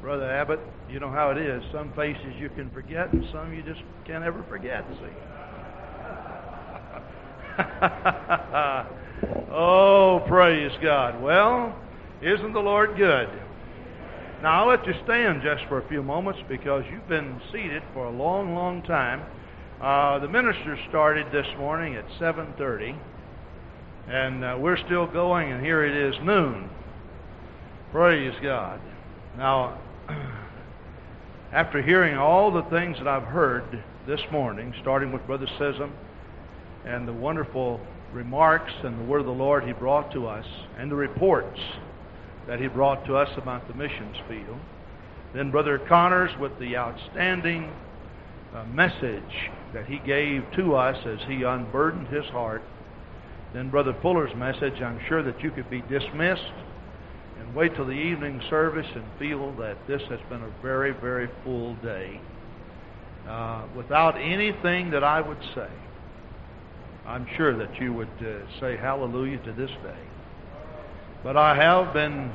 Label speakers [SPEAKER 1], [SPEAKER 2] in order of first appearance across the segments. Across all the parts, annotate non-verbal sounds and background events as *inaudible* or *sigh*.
[SPEAKER 1] Brother Abbott, you know how it is. Some faces you can forget, and some you just can't ever forget. See. *laughs* oh, praise God. Well, isn't the Lord good? Now I'll let you stand just for a few moments because you've been seated for a long, long time. Uh, the minister started this morning at 7:30, and uh, we're still going, and here it is noon. Praise God. Now, *clears throat* after hearing all the things that I've heard this morning, starting with Brother Sism and the wonderful remarks and the word of the Lord he brought to us, and the reports that he brought to us about the missions field, then Brother Connors with the outstanding uh, message that he gave to us as he unburdened his heart. Then Brother Fuller's message, I'm sure that you could be dismissed and wait till the evening service and feel that this has been a very, very full day. Uh, without anything that I would say, I'm sure that you would uh, say hallelujah to this day. But I have been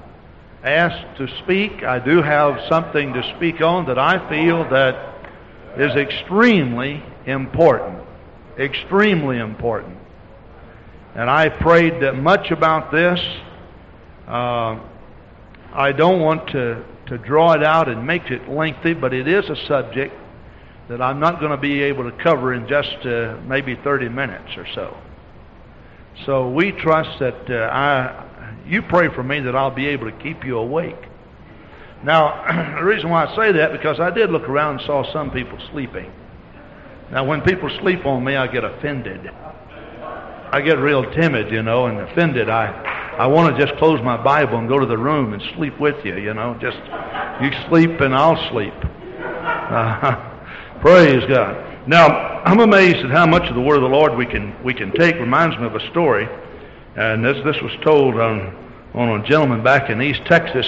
[SPEAKER 1] asked to speak. I do have something to speak on that I feel that is extremely important. Extremely important. And I prayed that much about this. Uh, I don't want to, to draw it out and make it lengthy, but it is a subject that I'm not going to be able to cover in just uh, maybe 30 minutes or so. So we trust that uh, I, you pray for me that I'll be able to keep you awake. Now, *clears throat* the reason why I say that because I did look around and saw some people sleeping. Now, when people sleep on me, I get offended. I get real timid, you know, and offended. I I want to just close my Bible and go to the room and sleep with you, you know. Just you sleep and I'll sleep. Uh, praise God. Now, I'm amazed at how much of the Word of the Lord we can we can take. Reminds me of a story, and this this was told on on a gentleman back in East Texas.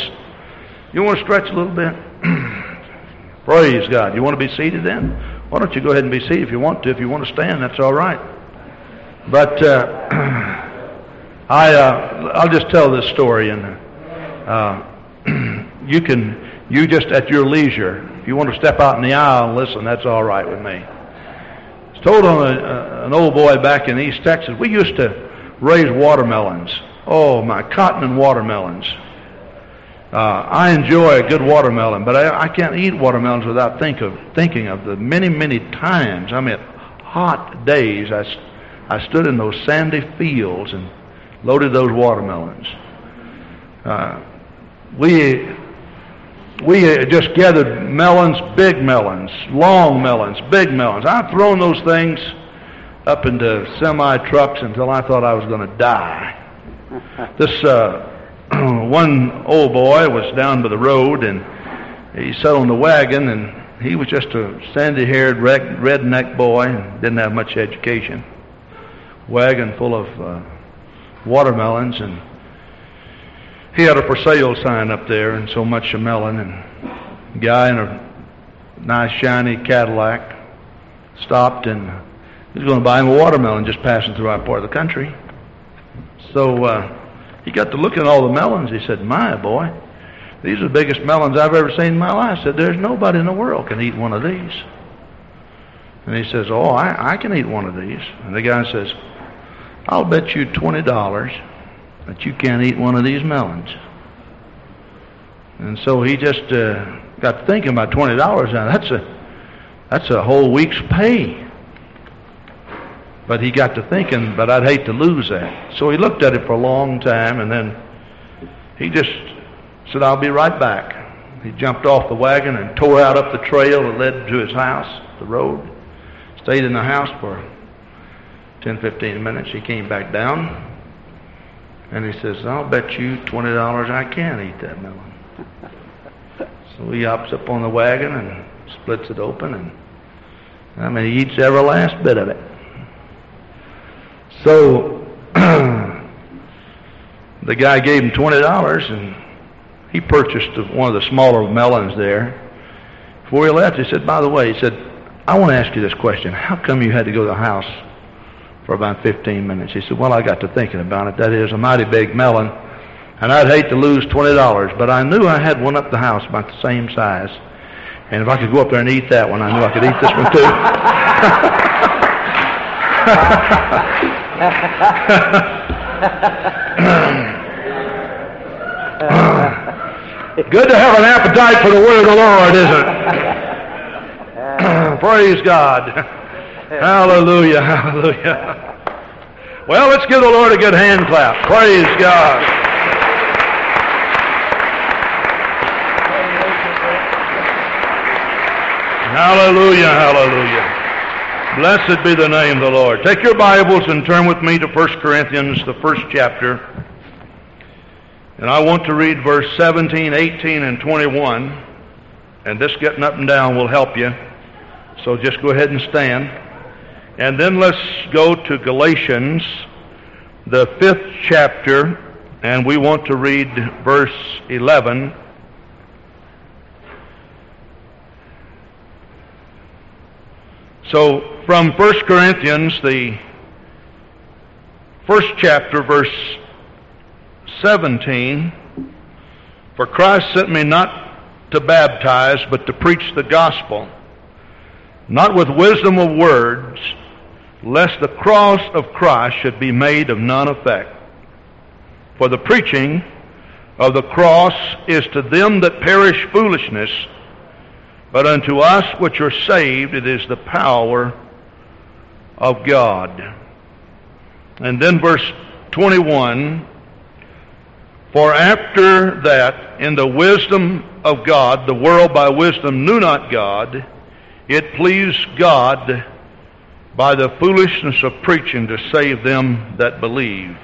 [SPEAKER 1] You want to stretch a little bit? *clears throat* praise God. You want to be seated then? Why don't you go ahead and be seated if you want to? If you want to stand, that's all right. But uh, *clears throat* I uh, I'll just tell this story, and uh, *clears throat* you can you just at your leisure. If you want to step out in the aisle and listen, that's all right with me. It's told on a, uh, an old boy back in East Texas. We used to raise watermelons. Oh my, cotton and watermelons. Uh, I enjoy a good watermelon, but I, I can't eat watermelons without think of thinking of the many many times. I mean, hot days. I I stood in those sandy fields and loaded those watermelons. Uh, we we just gathered melons, big melons, long melons, big melons. I've thrown those things up into semi trucks until I thought I was going to die. *laughs* This uh, *clears throat* one old boy was down by the road and he sat on the wagon and he was just a sandy-haired redneck boy and didn't have much education. Wagon full of uh, watermelons, and he had a for sale sign up there, and so much a melon, and a guy in a nice shiny Cadillac stopped and he was going to buy him a watermelon just passing through our part of the country. So uh, he got to looking at all the melons. He said, "My boy, these are the biggest melons I've ever seen in my life." I said, "There's nobody in the world can eat one of these." And he says, "Oh, I, I can eat one of these." And the guy says, I'll bet you $20 that you can't eat one of these melons. And so he just uh, got thinking about $20 now. That's a, that's a whole week's pay. But he got to thinking, but I'd hate to lose that. So he looked at it for a long time and then he just said, I'll be right back. He jumped off the wagon and tore out up the trail that led to his house, the road. Stayed in the house for 10, 15 minutes. He came back down and he says, I'll bet you $20 I can eat that melon. *laughs* so he hops up on the wagon and splits it open and I mean, he eats every last bit of it. So *clears throat* the guy gave him $20 and he purchased one of the smaller melons there. Before he left, he said, by the way, he said, I want to ask you this question. How come you had to go to the house for about 15 minutes. He said, Well, I got to thinking about it. That is a mighty big melon. And I'd hate to lose $20, but I knew I had one up the house about the same size. And if I could go up there and eat that one, I knew I could eat this one too. *laughs* Good to have an appetite for the word of the Lord, isn't it? *clears throat* Praise God. Hallelujah, hallelujah. Well, let's give the Lord a good hand clap. Praise God. Hallelujah, hallelujah. Blessed be the name of the Lord. Take your Bibles and turn with me to 1 Corinthians, the first chapter. And I want to read verse 17, 18, and 21. And this getting up and down will help you. So just go ahead and stand. And then let's go to Galatians, the fifth chapter, and we want to read verse 11. So from 1 Corinthians, the first chapter, verse 17, For Christ sent me not to baptize, but to preach the gospel, not with wisdom of words, lest the cross of Christ should be made of none effect. For the preaching of the cross is to them that perish foolishness, but unto us which are saved it is the power of God. And then verse 21 For after that, in the wisdom of God, the world by wisdom knew not God, it pleased God by the foolishness of preaching to save them that believe.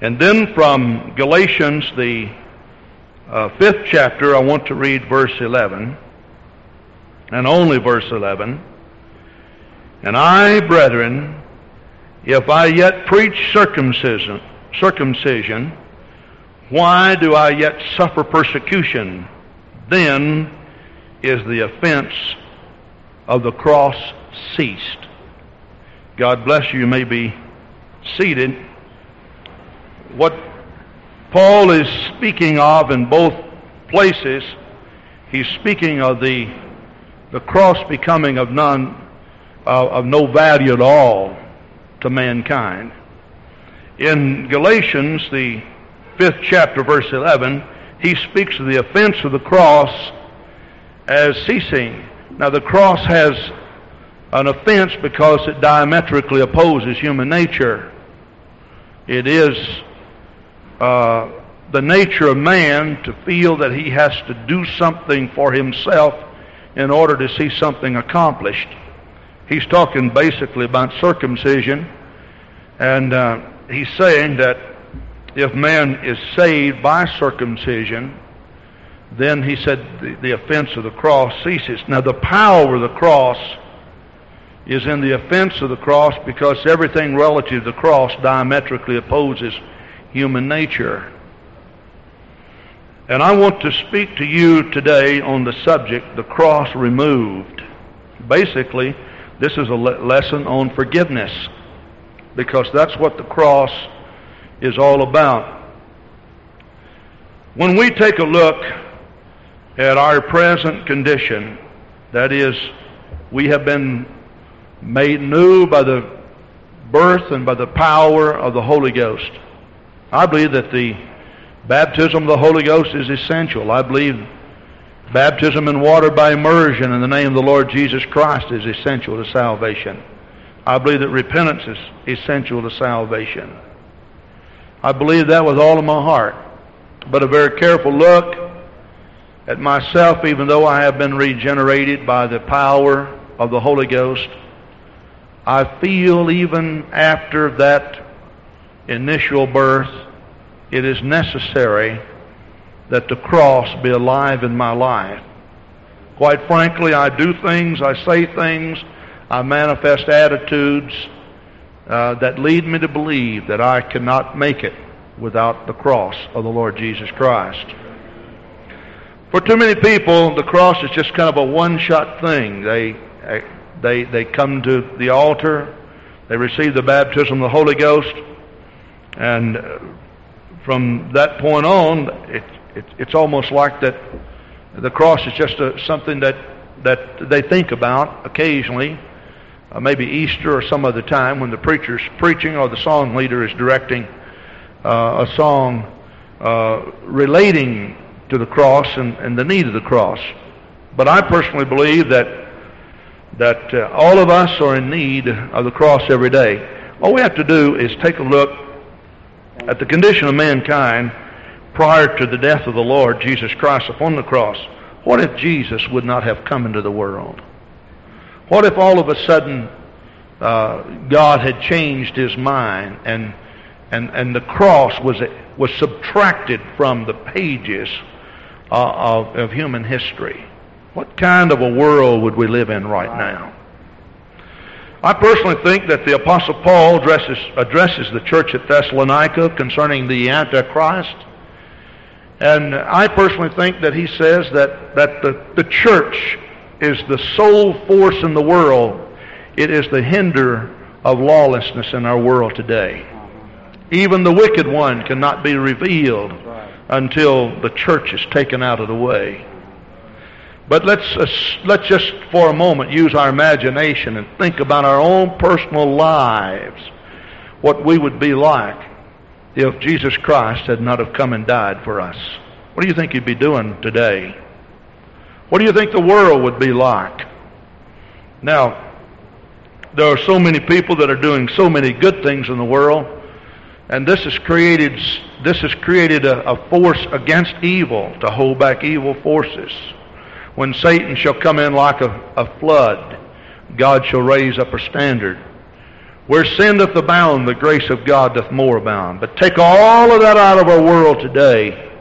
[SPEAKER 1] And then from Galatians, the uh, fifth chapter, I want to read verse 11, and only verse 11. And I, brethren, if I yet preach circumcision, circumcision, why do I yet suffer persecution? Then is the offense of the cross ceased. God bless you. You may be seated. What Paul is speaking of in both places, he's speaking of the, the cross becoming of none, uh, of no value at all to mankind. In Galatians, the fifth chapter, verse 11, he speaks of the offense of the cross as ceasing. Now, the cross has an offense because it diametrically opposes human nature. It is uh, the nature of man to feel that he has to do something for himself in order to see something accomplished. He's talking basically about circumcision, and uh, he's saying that if man is saved by circumcision, then he said the, the offense of the cross ceases. Now, the power of the cross is in the offense of the cross because everything relative to the cross diametrically opposes human nature. And I want to speak to you today on the subject, the cross removed. Basically, this is a le- lesson on forgiveness because that's what the cross is all about. When we take a look at our present condition, that is, we have been made new by the birth and by the power of the Holy Ghost. I believe that the baptism of the Holy Ghost is essential. I believe baptism in water by immersion in the name of the Lord Jesus Christ is essential to salvation. I believe that repentance is essential to salvation. I believe that with all of my heart. But a very careful look at myself, even though I have been regenerated by the power of the Holy Ghost, I feel even after that initial birth, it is necessary that the cross be alive in my life. Quite frankly, I do things, I say things, I manifest attitudes uh, that lead me to believe that I cannot make it without the cross of the Lord Jesus Christ. For too many people, the cross is just kind of a one-shot thing. They they, they come to the altar, they receive the baptism of the Holy Ghost, and from that point on, it, it, it's almost like that the cross is just a, something that, that they think about occasionally, uh, maybe Easter or some other time when the preacher's preaching or the song leader is directing uh, a song uh, relating to the cross and, and, the need of the cross. But I personally believe that that uh, all of us are in need of the cross every day. All we have to do is take a look at the condition of mankind prior to the death of the Lord Jesus Christ upon the cross. What if Jesus would not have come into the world? What if all of a sudden uh, God had changed his mind and, and, and the cross was, was subtracted from the pages uh, of, of human history? What kind of a world would we live in right now? I personally think that the Apostle Paul addresses, addresses the church at Thessalonica concerning the Antichrist. And I personally think that he says that, that the, the church is the sole force in the world. It is the hinder of lawlessness in our world today. Even the wicked one cannot be revealed until the church is taken out of the way. But let's, uh, let's just for a moment use our imagination and think about our own personal lives, what we would be like if Jesus Christ had not have come and died for us. What do you think you'd be doing today? What do you think the world would be like? Now, there are so many people that are doing so many good things in the world, and this has created this has created a, a force against evil to hold back evil forces. When Satan shall come in like a, a flood, God shall raise up a standard. Where sin doth abound, the grace of God doth more abound. But take all of that out of our world today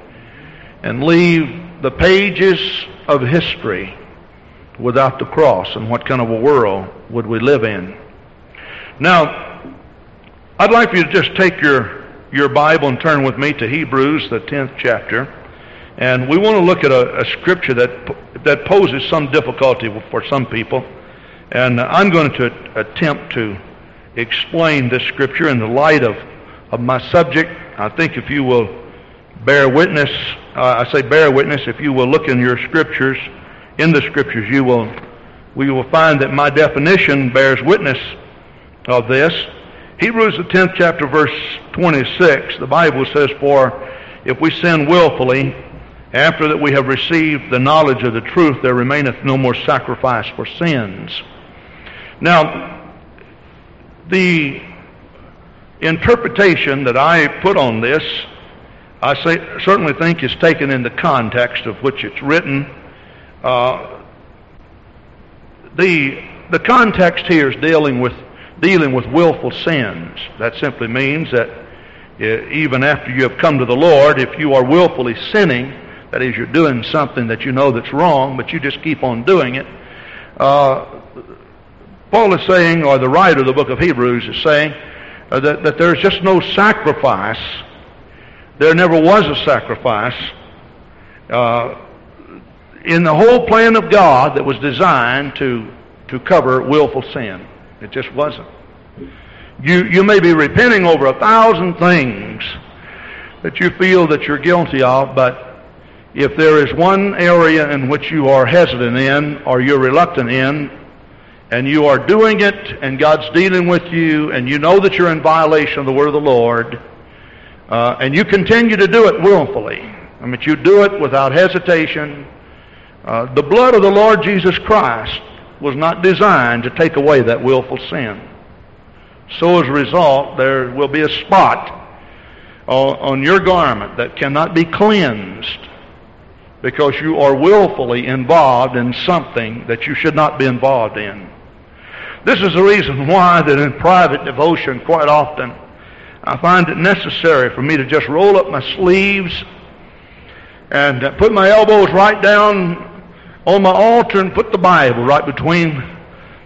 [SPEAKER 1] and leave the pages of history without the cross, and what kind of a world would we live in? Now, I'd like for you to just take your, your Bible and turn with me to Hebrews, the 10th chapter. And we want to look at a, a scripture that, that poses some difficulty for some people. And I'm going to attempt to explain this scripture in the light of, of my subject. I think if you will bear witness, uh, I say bear witness, if you will look in your scriptures, in the scriptures, you will, we will find that my definition bears witness of this. Hebrews the 10th chapter verse 26, the Bible says, For if we sin willfully, after that we have received the knowledge of the truth, there remaineth no more sacrifice for sins. Now, the interpretation that I put on this, I say, certainly think is taken in the context of which it's written. Uh, the the context here is dealing with dealing with willful sins. That simply means that uh, even after you have come to the Lord, if you are willfully sinning, that is, you're doing something that you know that's wrong, but you just keep on doing it. Uh, Paul is saying, or the writer of the book of Hebrews is saying, uh, that, that there's just no sacrifice. There never was a sacrifice uh, in the whole plan of God that was designed to, to cover willful sin. It just wasn't. You, you may be repenting over a thousand things that you feel that you're guilty of, but if there is one area in which you are hesitant in or you're reluctant in, and you are doing it and God's dealing with you and you know that you're in violation of the word of the Lord, uh, and you continue to do it willfully, I mean, you do it without hesitation, uh, the blood of the Lord Jesus Christ was not designed to take away that willful sin. So as a result, there will be a spot on your garment that cannot be cleansed because you are willfully involved in something that you should not be involved in. This is the reason why that in private devotion quite often I find it necessary for me to just roll up my sleeves and put my elbows right down on my altar and put the Bible right between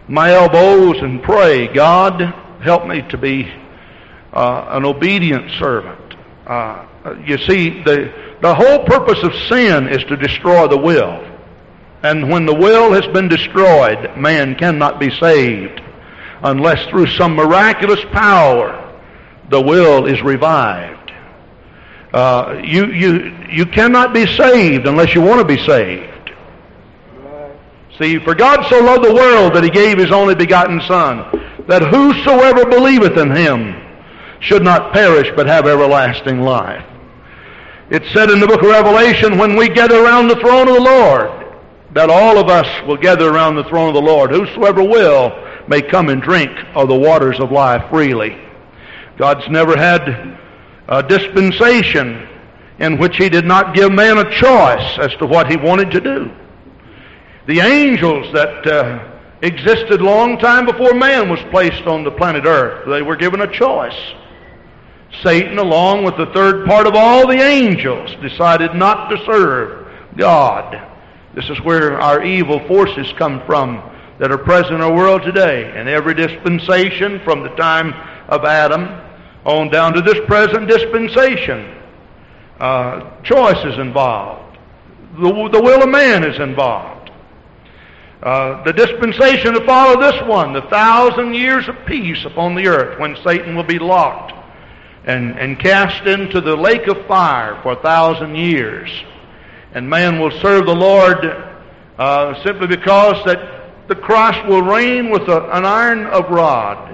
[SPEAKER 1] my elbows and pray, God, help me to be uh, an obedient servant. Uh, you see, the the whole purpose of sin is to destroy the will. And when the will has been destroyed, man cannot be saved unless through some miraculous power the will is revived. Uh, you, you, you cannot be saved unless you want to be saved. See, for God so loved the world that he gave his only begotten Son, that whosoever believeth in him should not perish but have everlasting life. It's said in the book of Revelation, when we gather around the throne of the Lord, that all of us will gather around the throne of the Lord. Whosoever will may come and drink of the waters of life freely. God's never had a dispensation in which he did not give man a choice as to what he wanted to do. The angels that uh, existed long time before man was placed on the planet Earth, they were given a choice. Satan, along with the third part of all the angels, decided not to serve God. This is where our evil forces come from that are present in our world today. And every dispensation from the time of Adam on down to this present dispensation, uh, choice is involved. The, the will of man is involved. Uh, the dispensation to follow this one, the thousand years of peace upon the earth, when Satan will be locked and, and cast into the lake of fire for a thousand years. And man will serve the Lord uh, simply because that the Christ will reign with a, an iron of rod,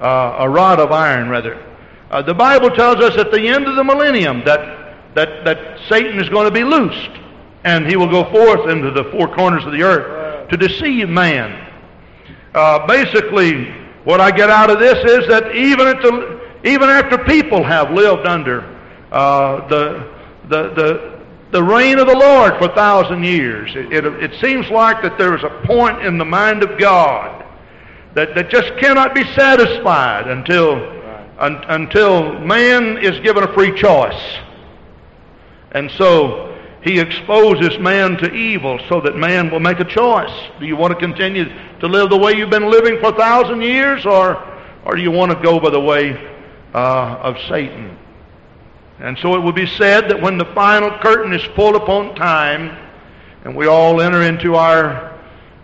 [SPEAKER 1] uh, a rod of iron, rather. Uh, the Bible tells us at the end of the millennium that, that, that Satan is going to be loosed and he will go forth into the four corners of the earth to deceive man. Uh, basically, what I get out of this is that even, at the, even after people have lived under uh, the, the, the, the reign of the Lord for a thousand years, it, it, it seems like that there is a point in the mind of God that, that just cannot be satisfied until, un, until man is given a free choice. And so he exposes man to evil so that man will make a choice. Do you want to continue to live the way you've been living for a thousand years, or, or do you want to go by the way uh, of Satan? And so it will be said that when the final curtain is pulled upon time, and we all enter into our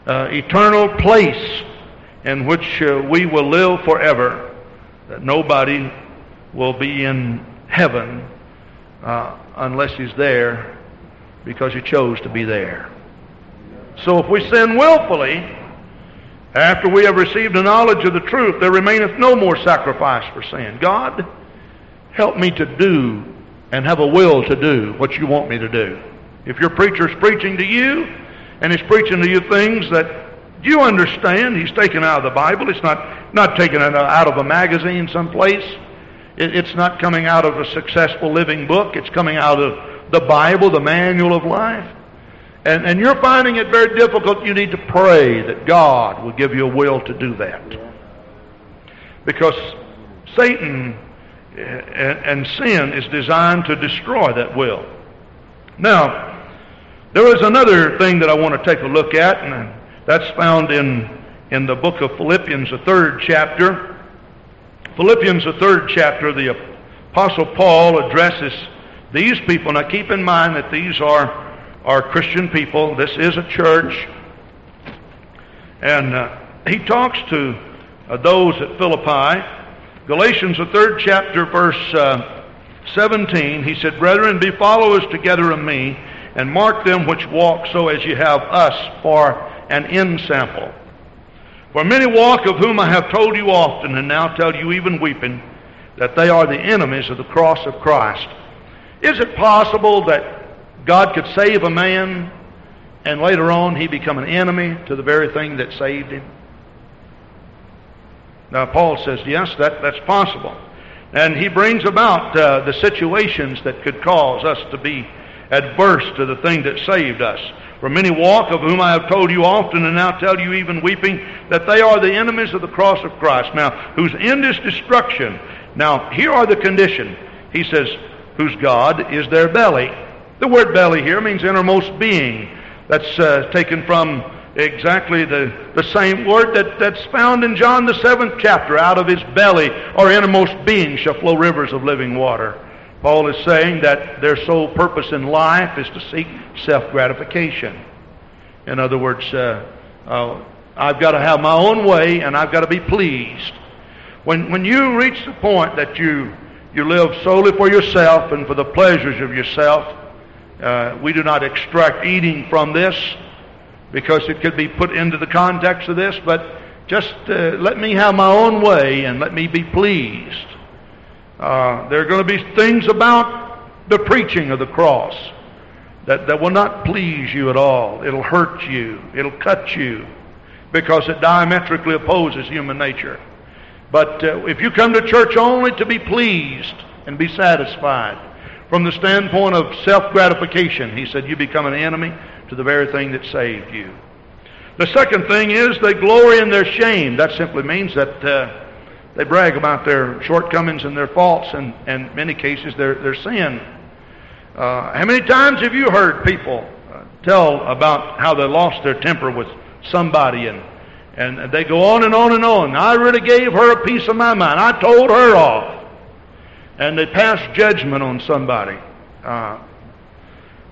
[SPEAKER 1] uh, eternal place in which uh, we will live forever, that nobody will be in heaven uh, unless he's there because he chose to be there. So if we sin willfully, after we have received a knowledge of the truth, there remaineth no more sacrifice for sin. God, help me to do and have a will to do what you want me to do. If your preacher is preaching to you and he's preaching to you things that you understand, he's taken out of the Bible. It's not, not taken out of a magazine someplace. It, it's not coming out of a successful living book. It's coming out of the Bible, the manual of life, and, and you're finding it very difficult, you need to pray that God will give you a will to do that. Because Satan eh, and sin is designed to destroy that will. Now, there is another thing that I want to take a look at, and that's found in, in the book of Philippians, the third chapter. Philippians, the third chapter, the Apostle Paul addresses these people, now keep in mind that these are, are Christian people. This is a church. And uh, he talks to uh, those at Philippi. Galatians, the third chapter, verse uh, 17, he said, Brethren, be followers together of me, and mark them which walk so as ye have us for an ensample. For many walk of whom I have told you often, and now tell you even weeping, that they are the enemies of the cross of Christ is it possible that God could save a man and later on he become an enemy to the very thing that saved him? Now, Paul says, yes, that, that's possible. And he brings about uh, the situations that could cause us to be adverse to the thing that saved us. For many walk, of whom I have told you often, and now tell you even weeping, that they are the enemies of the cross of Christ. Now, whose end is destruction. Now, here are the condition. He says, whose God is their belly. The word belly here means innermost being. That's uh, taken from exactly the, the same word that, that's found in John the seventh chapter. Out of his belly or innermost being shall flow rivers of living water. Paul is saying that their sole purpose in life is to seek self gratification. In other words, uh, uh, I've got to have my own way and I've got to be pleased. When, when you reach the point that you you live solely for yourself and for the pleasures of yourself. Uh, we do not extract eating from this because it could be put into the context of this, but just uh, let me have my own way and let me be pleased. Uh, there are going to be things about the preaching of the cross that, that will not please you at all. It'll hurt you. It'll cut you because it diametrically opposes human nature. But uh, if you come to church only to be pleased and be satisfied, from the standpoint of self gratification, he said, you become an enemy to the very thing that saved you. The second thing is they glory in their shame. That simply means that uh, they brag about their shortcomings and their faults, and, and in many cases, their, their sin. Uh, how many times have you heard people uh, tell about how they lost their temper with somebody and and they go on and on and on. I really gave her a piece of my mind. I told her off. And they pass judgment on somebody. Uh,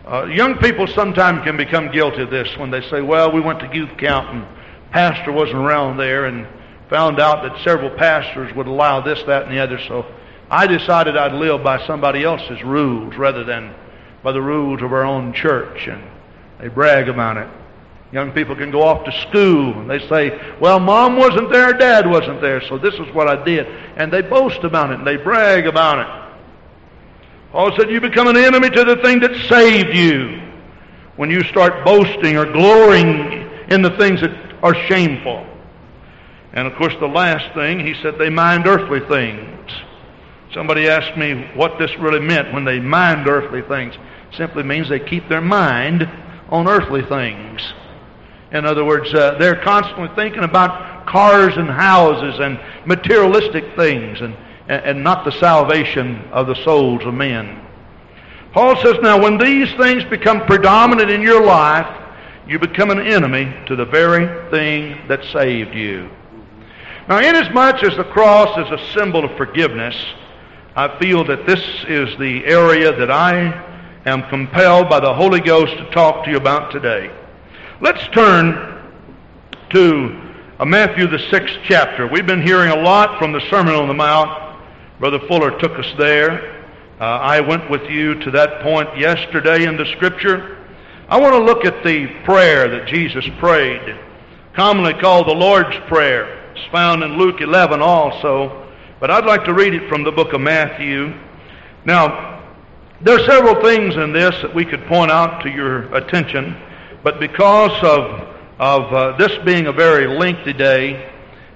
[SPEAKER 1] uh, young people sometimes can become guilty of this when they say, well, we went to youth camp and pastor wasn't around there and found out that several pastors would allow this, that, and the other. So I decided I'd live by somebody else's rules rather than by the rules of our own church. And they brag about it. Young people can go off to school and they say, well, mom wasn't there, dad wasn't there, so this is what I did. And they boast about it and they brag about it. Paul said, you become an enemy to the thing that saved you when you start boasting or glorying in the things that are shameful. And of course, the last thing, he said, they mind earthly things. Somebody asked me what this really meant when they mind earthly things. It simply means they keep their mind on earthly things. In other words, uh, they're constantly thinking about cars and houses and materialistic things and, and not the salvation of the souls of men. Paul says, now when these things become predominant in your life, you become an enemy to the very thing that saved you. Now, inasmuch as the cross is a symbol of forgiveness, I feel that this is the area that I am compelled by the Holy Ghost to talk to you about today. Let's turn to uh, Matthew, the sixth chapter. We've been hearing a lot from the Sermon on the Mount. Brother Fuller took us there. Uh, I went with you to that point yesterday in the Scripture. I want to look at the prayer that Jesus prayed, commonly called the Lord's Prayer. It's found in Luke 11 also, but I'd like to read it from the book of Matthew. Now, there are several things in this that we could point out to your attention. But because of, of uh, this being a very lengthy day,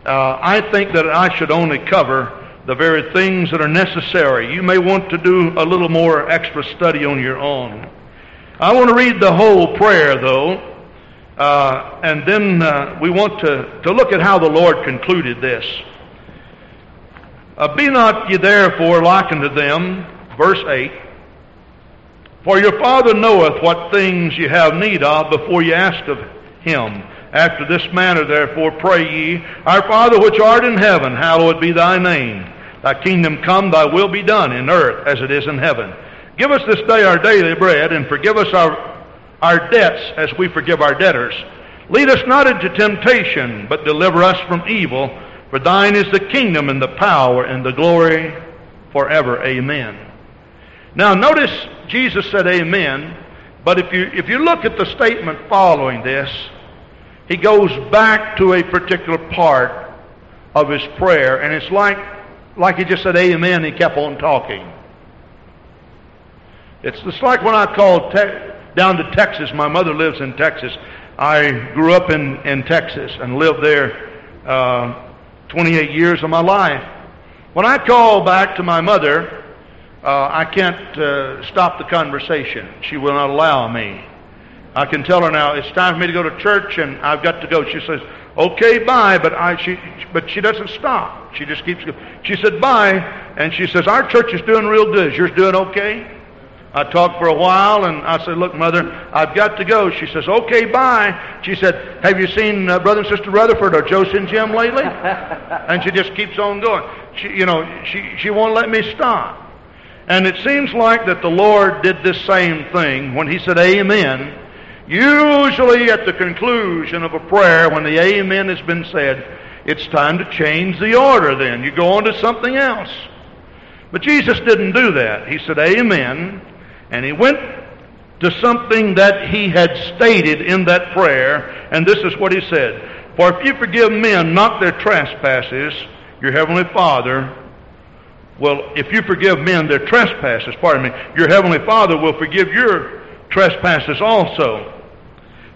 [SPEAKER 1] uh, I think that I should only cover the very things that are necessary. You may want to do a little more extra study on your own. I want to read the whole prayer, though, uh, and then uh, we want to, to look at how the Lord concluded this. Uh, Be not ye therefore like unto them, verse 8, for your Father knoweth what things ye have need of before ye ask of him. After this manner, therefore, pray ye, Our Father which art in heaven, hallowed be thy name. Thy kingdom come, thy will be done in earth as it is in heaven. Give us this day our daily bread, and forgive us our, our debts as we forgive our debtors. Lead us not into temptation, but deliver us from evil. For thine is the kingdom and the power and the glory forever. Amen. Now notice Jesus said amen, but if you, if you look at the statement following this, he goes back to a particular part of his prayer, and it's like, like he just said amen, he kept on talking. It's just like when I called te- down to Texas. My mother lives in Texas. I grew up in, in Texas and lived there uh, 28 years of my life. When I called back to my mother, uh, I can't uh, stop the conversation. She will not allow me. I can tell her now it's time for me to go to church and I've got to go. She says, "Okay, bye," but I she but she doesn't stop. She just keeps going. She said, "Bye," and she says, "Our church is doing real good. Is yours doing okay?" I talked for a while and I said, Look, Mother, I've got to go. She says, Okay, bye. She said, Have you seen uh, Brother and Sister Rutherford or Joseph and Jim lately? *laughs* and she just keeps on going. She, you know, she, she won't let me stop. And it seems like that the Lord did this same thing when he said amen. Usually at the conclusion of a prayer, when the amen has been said, it's time to change the order then. You go on to something else. But Jesus didn't do that. He said, Amen. And he went to something that he had stated in that prayer, and this is what he said For if you forgive men not their trespasses, your heavenly Father will, if you forgive men their trespasses, pardon me, your heavenly Father will forgive your trespasses also.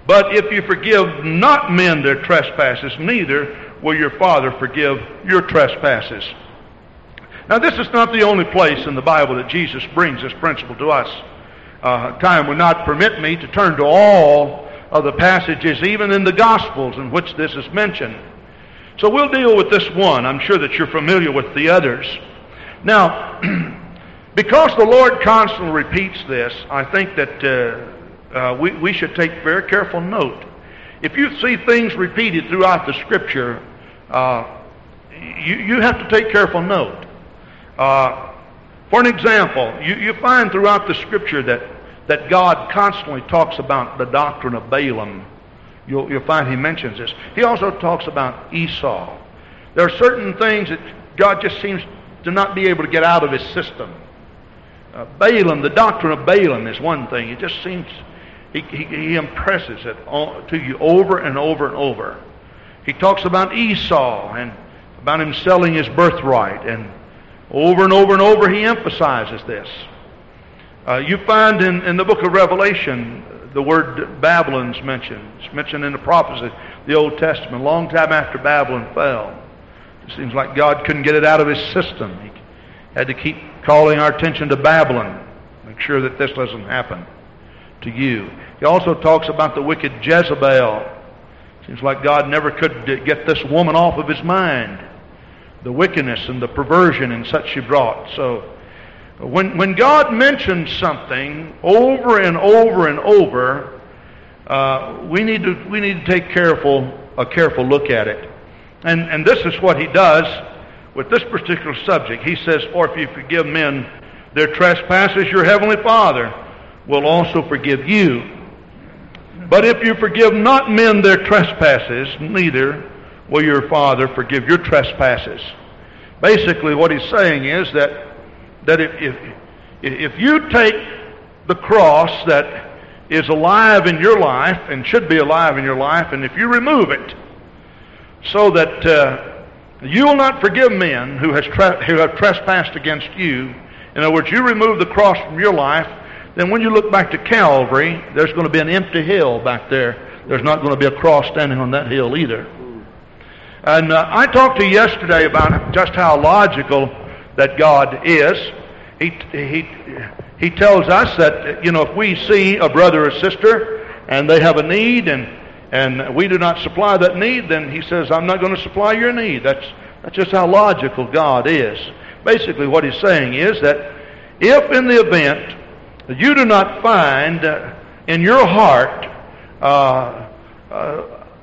[SPEAKER 1] But if you forgive not men their trespasses, neither will your Father forgive your trespasses. Now, this is not the only place in the Bible that Jesus brings this principle to us. Uh, time would not permit me to turn to all of the passages, even in the Gospels, in which this is mentioned. So we'll deal with this one. I'm sure that you're familiar with the others. Now, *clears throat* because the Lord constantly repeats this, I think that uh, uh, we, we should take very careful note. If you see things repeated throughout the Scripture, uh, you, you have to take careful note. Uh, for an example, you, you find throughout the Scripture that, that God constantly talks about the doctrine of Balaam. You'll, you'll find he mentions this. He also talks about Esau. There are certain things that God just seems to not be able to get out of his system. Uh, Balaam, the doctrine of Balaam is one thing. It just seems he, he, he impresses it to you over and over and over. He talks about Esau and about him selling his birthright, and over and over and over he emphasizes this. Uh, you find in, in the book of Revelation the word Babylon's mentioned. It's mentioned in the prophecy, the Old Testament, long time after Babylon fell. It seems like God couldn't get it out of his system. He had to keep calling our attention to Babylon. Make sure that this doesn't happen to you. He also talks about the wicked Jezebel. Seems like God never could get this woman off of his mind. The wickedness and the perversion and such she brought. So, when, when God mentions something over and over and over, uh, we, need to, we need to take careful, a careful look at it. And, and this is what he does with this particular subject. He says, For if you forgive men their trespasses, your heavenly Father will also forgive you. But if you forgive not men their trespasses, neither will your Father forgive your trespasses. Basically, what he's saying is that, that if, if, if you take the cross that is alive in your life and should be alive in your life, and if you remove it, so that uh, you will not forgive men who, has tra- who have trespassed against you. In other words, you remove the cross from your life, then when you look back to Calvary, there's going to be an empty hill back there. There's not going to be a cross standing on that hill either. And uh, I talked to you yesterday about just how logical that God is. He, he, he tells us that, you know, if we see a brother or sister and they have a need and and we do not supply that need, then he says, I'm not going to supply your need. That's, that's just how logical God is. Basically, what he's saying is that if in the event that you do not find uh, in your heart uh, uh,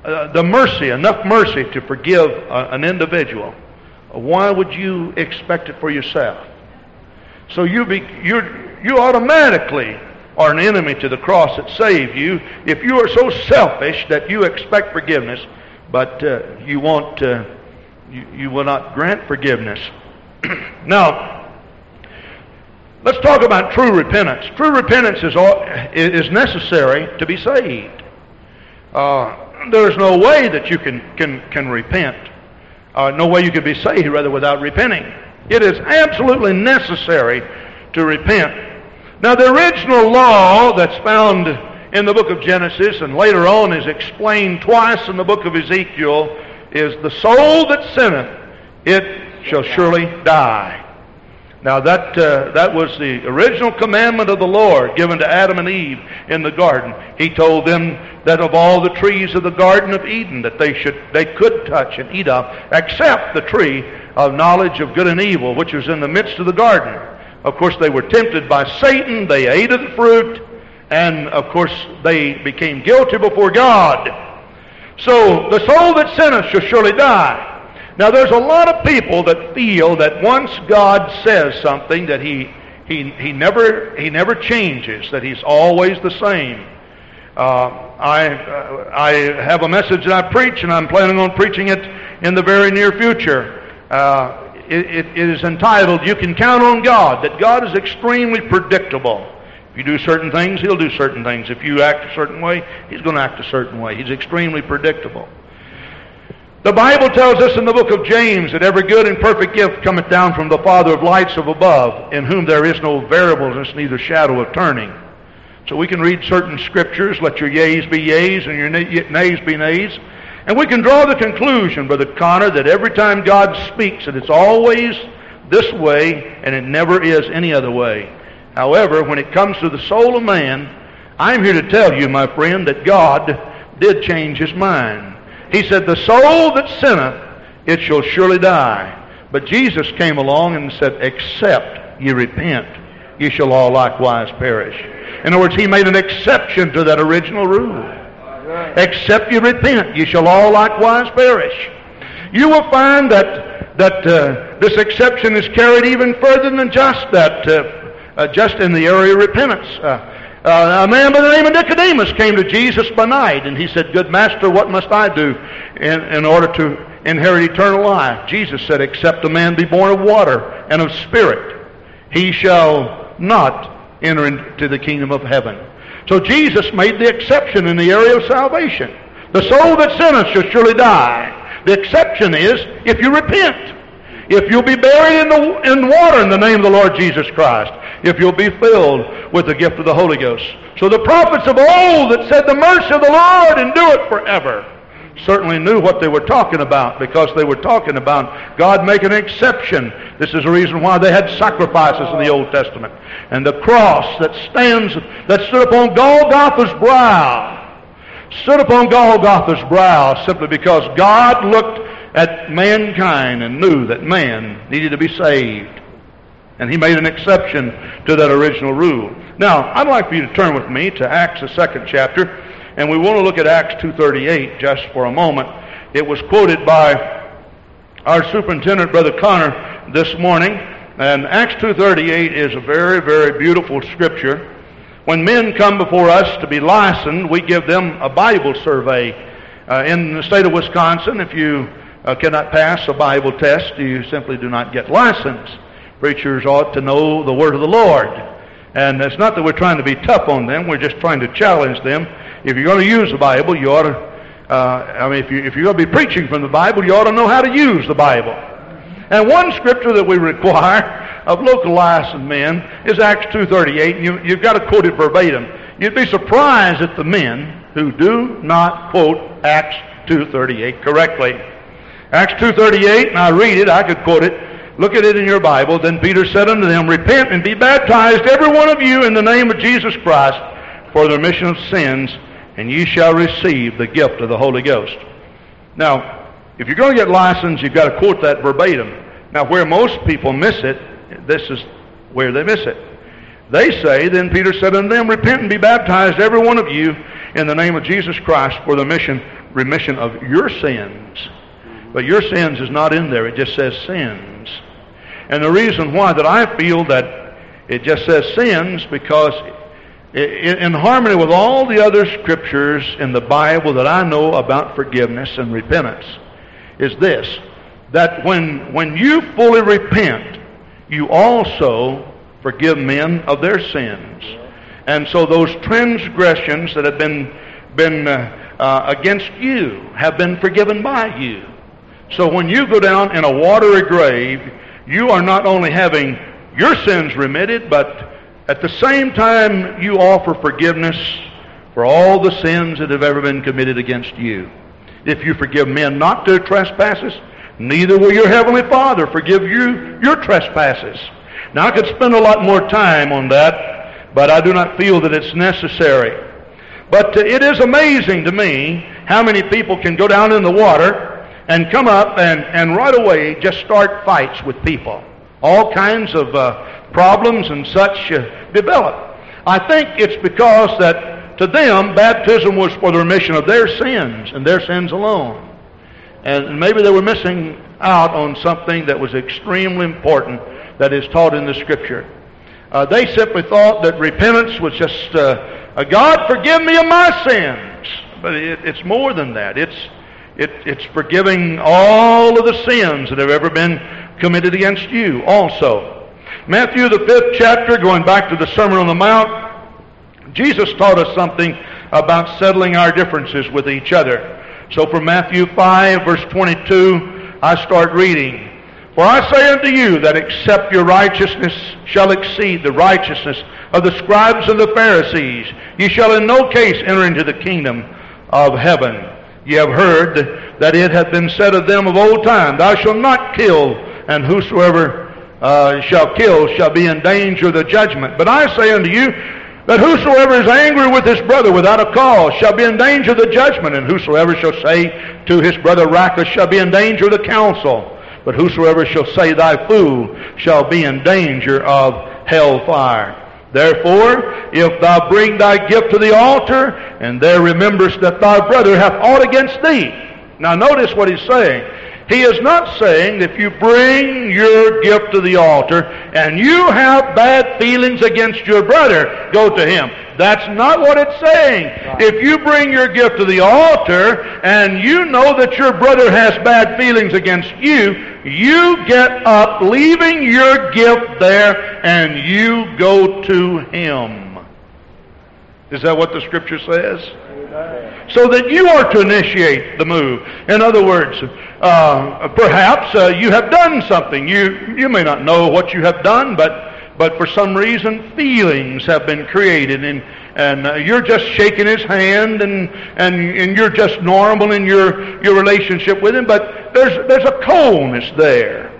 [SPEAKER 1] uh the mercy, enough mercy to forgive uh, an individual, why would you expect it for yourself? So you, be, you you automatically are an enemy to the cross that saved you, if you are so selfish that you expect forgiveness, but uh, you want uh, you, you will not grant forgiveness. *clears throat* now, let's talk about true repentance. True repentance is all, is necessary to be saved. Uh, there's no way that you can can can repent. Uh, no way you can be saved rather without repenting. It is absolutely necessary to repent. Now, the original law that's found in the book of Genesis and later on is explained twice in the book of Ezekiel is the soul that sinneth, it shall surely die. Now, that, uh, that was the original commandment of the Lord given to Adam and Eve in the garden. He told them that of all the trees of the Garden of Eden that they, should, they could touch and eat of, except the tree of knowledge of good and evil, which was in the midst of the garden. Of course, they were tempted by Satan. They ate of the fruit. And, of course, they became guilty before God. So, the soul that sinneth shall surely die. Now, there's a lot of people that feel that once God says something, that he, he, he, never, he never changes, that he's always the same. Uh, I, uh, I have a message that I preach, and I'm planning on preaching it in the very near future. Uh, it, it is entitled, You Can Count on God, that God is extremely predictable. If you do certain things, He'll do certain things. If you act a certain way, He's going to act a certain way. He's extremely predictable. The Bible tells us in the book of James that every good and perfect gift cometh down from the Father of lights of above, in whom there is no variableness, neither shadow of turning. So we can read certain scriptures, let your yeas be yeas and your nays be nays, and we can draw the conclusion, Brother Connor, that every time God speaks, that it's always this way and it never is any other way. However, when it comes to the soul of man, I'm here to tell you, my friend, that God did change his mind. He said, The soul that sinneth, it shall surely die. But Jesus came along and said, Except ye repent, ye shall all likewise perish. In other words, he made an exception to that original rule. Except you repent, you shall all likewise perish. You will find that, that uh, this exception is carried even further than just that, uh, uh, just in the area of repentance. Uh, uh, a man by the name of Nicodemus came to Jesus by night, and he said, Good master, what must I do in, in order to inherit eternal life? Jesus said, Except a man be born of water and of spirit, he shall not enter into the kingdom of heaven. So Jesus made the exception in the area of salvation. The soul that sinneth shall surely die. The exception is if you repent. If you'll be buried in, the, in water in the name of the Lord Jesus Christ if you'll be filled with the gift of the Holy Ghost. So the prophets of old that said the mercy of the Lord it forever certainly knew what they were talking about because they were talking about God making an exception. This is the reason why they had sacrifices in the Old Testament. And the cross that stands, that stood upon Golgotha's brow, stood upon Golgotha's brow simply because God looked at mankind and knew that man needed to be saved. And he made an exception to that original rule. Now, I'd like for you to turn with me to Acts, the second chapter, and we want to look at Acts 2.38 just for a moment. It was quoted by our superintendent, Brother Connor, this morning, and Acts 2.38 is a very, very beautiful scripture. When men come before us to be licensed, we give them a Bible survey. Uh, in the state of Wisconsin, if you uh, cannot pass a Bible test, you simply do not get licensed. Preachers ought to know the word of the Lord. And it's not that we're trying to be tough on them, we're just trying to challenge them. If you're going to use the Bible, you ought to, uh, I mean, if, you, if you're going to be preaching from the Bible, you ought to know how to use the Bible. And one scripture that we *laughs* require of local men is Acts 2.38. You, you've got to quote it verbatim. You'd be surprised at the men who do not quote Acts 2.38 correctly. Acts 2.38, and I read it, I could quote it. Look at it in your Bible. Then Peter said unto them, Repent and be baptized, every one of you, in the name of Jesus Christ, for the remission of sins, and ye shall receive the gift of the Holy Ghost. Now, if you're going to get licensed, you've got to quote that verbatim. Now, where most people miss it, this is where they miss it. They say, Then Peter said unto them, Repent and be baptized, every one of you, in the name of Jesus Christ, for the mission, remission of your sins. But your sins is not in there. It just says sins. And the reason why that I feel that it just says sins because in harmony with all the other scriptures in the Bible that I know about forgiveness and repentance is this that when when you fully repent you also forgive men of their sins. And so those transgressions that have been been uh, uh, against you have been forgiven by you. So when you go down in a watery grave you are not only having your sins remitted, but at the same time you offer forgiveness for all the sins that have ever been committed against you. If you forgive men not their trespasses, neither will your heavenly Father forgive you your trespasses. Now I could spend a lot more time on that, but I do not feel that it's necessary. But it is amazing to me how many people can go down in the water and come up and, and right away just start fights with people. All kinds of uh, problems and such uh, develop. I think it's because that to them baptism was for the remission of their sins and their sins alone. And maybe they were missing out on something that was extremely important that is taught in the Scripture. Uh, they simply thought that repentance was just, uh, God, forgive me of my sins. But it, it's more than that. It's it, it's forgiving all of the sins that have ever been committed against you also. Matthew, the fifth chapter, going back to the Sermon on the Mount, Jesus taught us something about settling our differences with each other. So from Matthew 5, verse 22, I start reading. For I say unto you that except your righteousness shall exceed the righteousness of the scribes and the Pharisees, ye shall in no case enter into the kingdom of heaven. Ye have heard that it hath been said of them of old time, Thou shalt not kill, and whosoever uh, shall kill shall be in danger of the judgment. But I say unto you that whosoever is angry with his brother without a cause shall be in danger of the judgment, and whosoever shall say to his brother Raca shall be in danger of the council. But whosoever shall say, Thy fool, shall be in danger of hell fire. Therefore, if thou bring thy gift to the altar, and there rememberest that thy brother hath ought against thee. Now notice what he's saying. He is not saying that if you bring your gift to the altar and you have bad feelings against your brother, go to him. That's not what it's saying. If you bring your gift to the altar and you know that your brother has bad feelings against you, you get up, leaving your gift there, and you go to him. Is that what the scripture says? So that you are to initiate the move. In other words, uh, perhaps uh, you have done something. You, you may not know what you have done, but, but for some reason feelings have been created and, and uh, you're just shaking his hand and, and, and you're just normal in your, your relationship with him, but there's, there's a coldness there.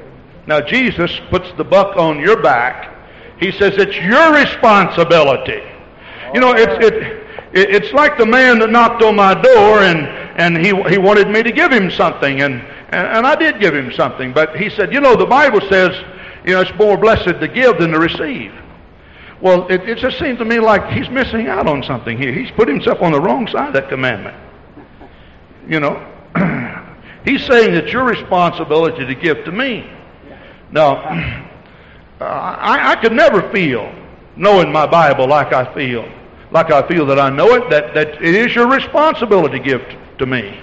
[SPEAKER 1] Now Jesus puts the buck on your back. He says it's your responsibility. You know, it's, it, it's like the man that knocked on my door and, and he, he wanted me to give him something. And, and, and I did give him something. But he said, you know, the Bible says, you know, it's more blessed to give than to receive. Well, it, it just seems to me like he's missing out on something here. He's put himself on the wrong side of that commandment. You know, *clears throat* he's saying it's your responsibility to give to me. Now, *clears throat* I, I could never feel knowing my Bible like I feel like I feel that I know it, that, that it is your responsibility to give to me.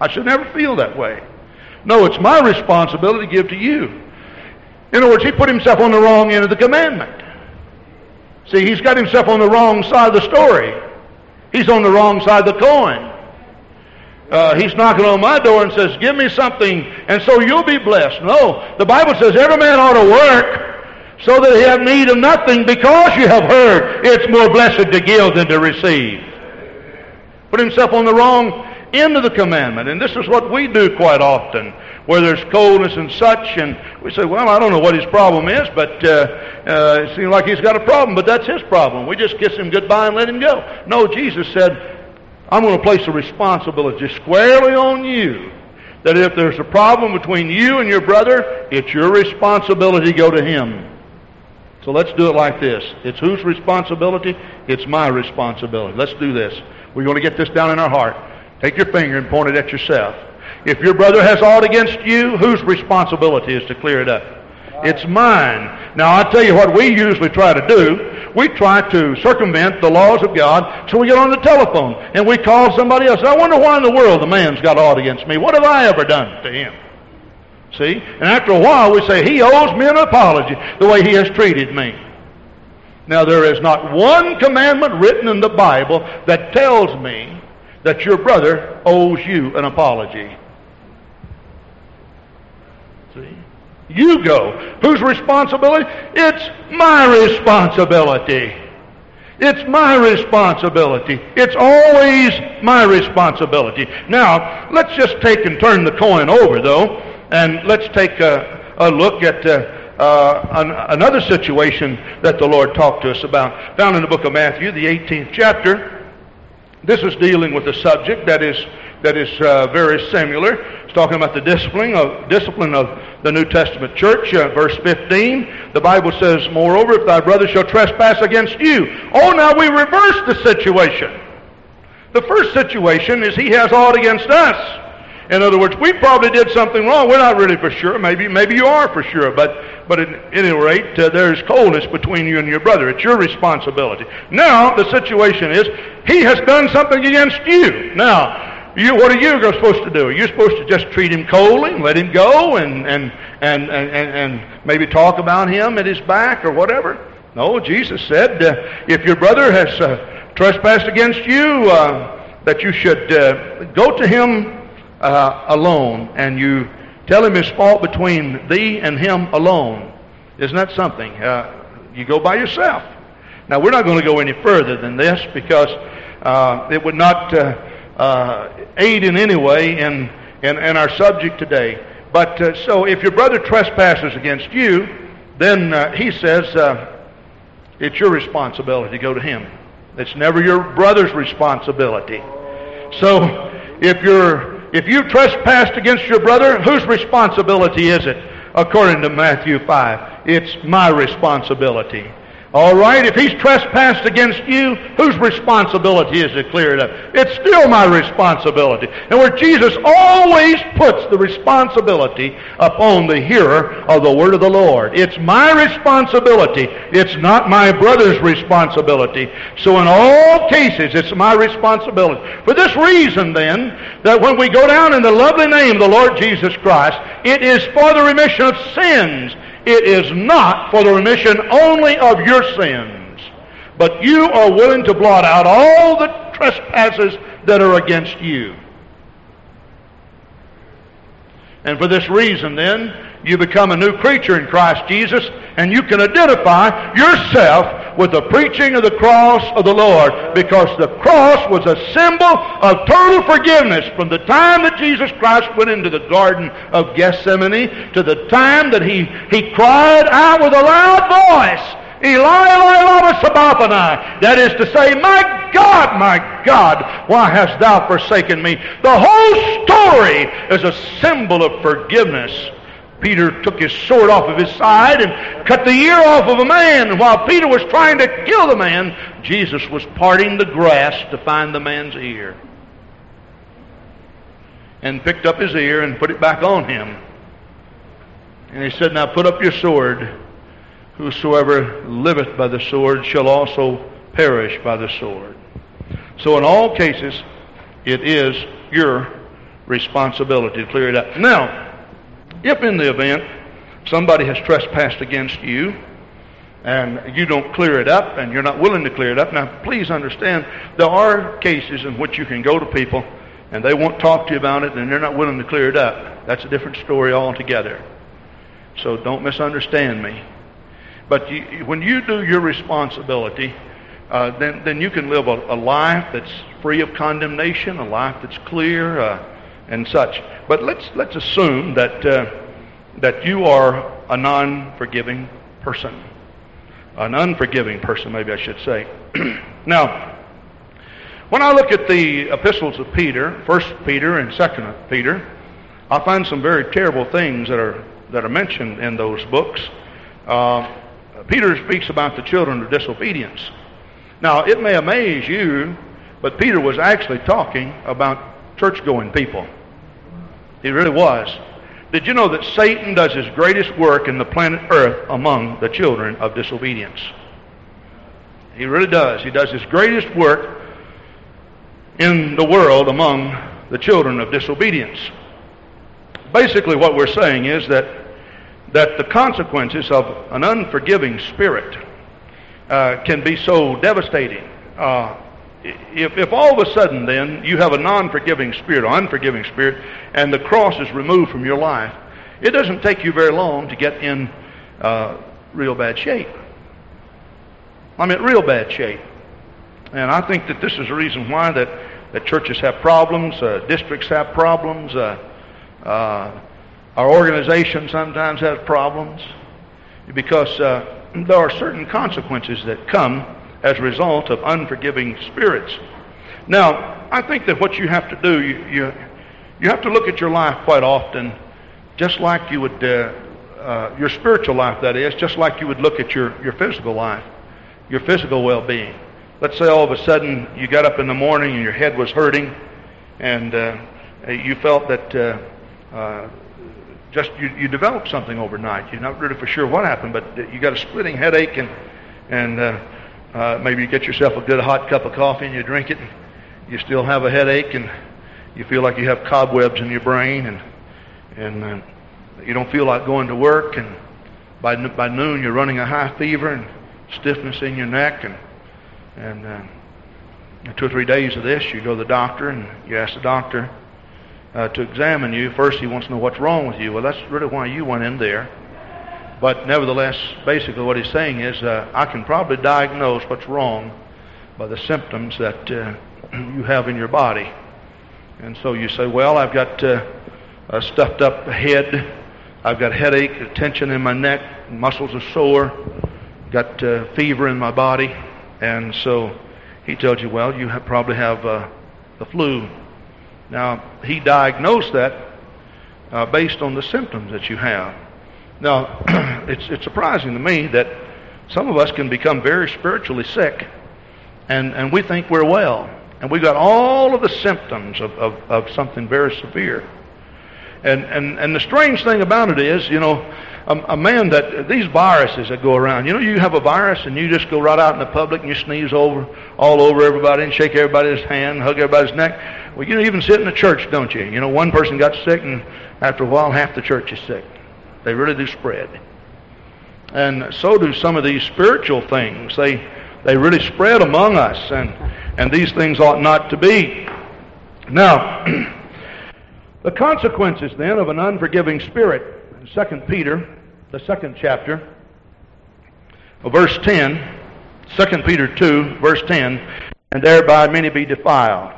[SPEAKER 1] I should never feel that way. No, it's my responsibility to give to you. In other words, he put himself on the wrong end of the commandment. See, he's got himself on the wrong side of the story. He's on the wrong side of the coin. Uh, he's knocking on my door and says, Give me something, and so you'll be blessed. No, the Bible says every man ought to work so that he have need of nothing because you have heard it's more blessed to give than to receive. Put himself on the wrong end of the commandment. And this is what we do quite often, where there's coldness and such, and we say, well, I don't know what his problem is, but uh, uh, it seems like he's got a problem, but that's his problem. We just kiss him goodbye and let him go. No, Jesus said, I'm going to place the responsibility squarely on you. That if there's a problem between you and your brother, it's your responsibility to go to him. So let's do it like this. It's whose responsibility? It's my responsibility. Let's do this. We're going to get this down in our heart. Take your finger and point it at yourself. If your brother has aught against you, whose responsibility is to clear it up? It's mine. Now, i tell you what we usually try to do. We try to circumvent the laws of God, so we get on the telephone and we call somebody else. I wonder why in the world the man's got aught against me. What have I ever done to him? See? And after a while, we say, He owes me an apology the way He has treated me. Now, there is not one commandment written in the Bible that tells me that your brother owes you an apology. See? You go. Whose responsibility? It's my responsibility. It's my responsibility. It's always my responsibility. Now, let's just take and turn the coin over, though, and let's take a, a look at uh, uh, an, another situation that the Lord talked to us about. Found in the book of Matthew, the 18th chapter. This is dealing with a subject that is that is uh, very similar. It's talking about the discipline of discipline of the New Testament church. Uh, verse 15, the Bible says, "Moreover, if thy brother shall trespass against you." Oh, now we reverse the situation. The first situation is he has aught against us. In other words, we probably did something wrong. We're not really for sure. Maybe, maybe you are for sure. But, but at any rate, uh, there's coldness between you and your brother. It's your responsibility. Now, the situation is, he has done something against you. Now, you, what are you supposed to do? Are you supposed to just treat him coldly and let him go and, and, and, and, and maybe talk about him at his back or whatever? No, Jesus said, uh, if your brother has uh, trespassed against you, uh, that you should uh, go to him uh, alone and you tell him his fault between thee and him alone. Isn't that something? Uh, you go by yourself. Now, we're not going to go any further than this because it would not uh, aid in any way in, in, in our subject today. But uh, so if your brother trespasses against you, then uh, he says uh, it's your responsibility to go to him. It's never your brother's responsibility. So if you're if you trespassed against your brother, whose responsibility is it? According to Matthew 5, it's my responsibility. All right, if he's trespassed against you, whose responsibility is to clear it up? It's still my responsibility. And where Jesus always puts the responsibility upon the hearer of the word of the Lord. It's my responsibility. It's not my brother's responsibility. So in all cases, it's my responsibility. For this reason, then, that when we go down in the lovely name of the Lord Jesus Christ, it is for the remission of sins it is not for the remission only of your sins, but you are willing to blot out all the trespasses that are against you. And for this reason, then, you become a new creature in Christ Jesus, and you can identify yourself with the preaching of the cross of the Lord, because the cross was a symbol of total forgiveness from the time that Jesus Christ went into the Garden of Gethsemane to the time that he, he cried out with a loud voice, Eli, Eli, lama sabachthani. That is to say, my God, my God, why hast thou forsaken me? The whole story is a symbol of forgiveness. Peter took his sword off of his side and cut the ear off of a man. And while Peter was trying to kill the man, Jesus was parting the grass to find the man's ear. And picked up his ear and put it back on him. And he said, Now put up your sword. Whosoever liveth by the sword shall also perish by the sword. So in all cases, it is your responsibility to clear it up. Now, if in the event somebody has trespassed against you and you don't clear it up and you're not willing to clear it up, now please understand there are cases in which you can go to people and they won't talk to you about it and they're not willing to clear it up. That's a different story altogether. So don't misunderstand me. But you, when you do your responsibility, uh, then, then you can live a, a, life that's free of condemnation, a life that's clear, uh, and such. But let's, let's assume that, uh, that you are a non forgiving person. An unforgiving person, maybe I should say. *clears throat* now, when I look at the epistles of Peter, First Peter and Second Peter, I find some very terrible things that are that are mentioned in those books. Uh, Uh, Peter speaks about the children of disobedience. Now, it may amaze you, but Peter was actually talking about church going people. He really was. Did you know that Satan does his greatest work in the planet Earth among the children of disobedience? He really does. He does his greatest work in the world among the children of disobedience. Basically, what we're saying is that that the consequences of an unforgiving spirit uh, can be so devastating. Uh, if, if all of a sudden then you have a non-forgiving spirit or unforgiving spirit and the cross is removed from your life, it doesn't take you very long to get in uh, real bad shape. I mean, real bad shape. And I think that this is the reason why that, that churches have problems, uh, districts have problems, uh, uh, our organization sometimes has problems because uh, *clears throat* there are certain consequences that come as a result of unforgiving spirits. Now, I think that what you have to do, you, you, you have to look at your life quite often, just like you would, uh, uh, your spiritual life, that is, just like you would look at your, your physical life, your physical well being. Let's say all of a sudden you got up in the morning and your head was hurting, and uh, you felt that uh, uh, just you, you develop something overnight. You're not really for sure what happened, but you got a splitting headache, and and uh, uh, maybe you get yourself a good hot cup of coffee and you drink it. And you still have a headache, and you feel like you have cobwebs in your brain, and and uh, you don't feel like going to work, and by by noon you're running a high fever and stiffness in your neck, and and uh, two or three days of this, you go to the doctor and you ask the doctor uh, to examine you. First, he wants to know what's wrong with you. Well, that's really why you went in there. But nevertheless, basically what he's saying is, uh, I can probably diagnose what's wrong by the symptoms that uh, *clears throat* you have in your body. And so you say, well, I've got uh, a stuffed up head, I've got headache, tension in my neck, muscles are sore, got uh, fever in my body, and so he tells you, well, you have, probably have uh, the flu. Now he diagnosed that uh, based on the symptoms that you have. Now *clears throat* it's it's surprising to me that some of us can become very spiritually sick, and and we think we're well and we've got all of the symptoms of, of, of something very severe. And, and, and the strange thing about it is, you know, a, a, man that these viruses that go around, you know, you have a virus and you just go right out in the public and you sneeze over all over everybody and shake everybody's hand, hug everybody's neck. Well, you even sit in the church, don't you? You know, one person got sick and after a while half the church is sick. They really do spread. And so do some of these spiritual things. They they really spread among us and and these things ought not to be. Now, *clears throat* the consequences then of an unforgiving spirit, 2 Peter, the second chapter, verse 10, 2 Peter 2, verse 10, and thereby many be defiled.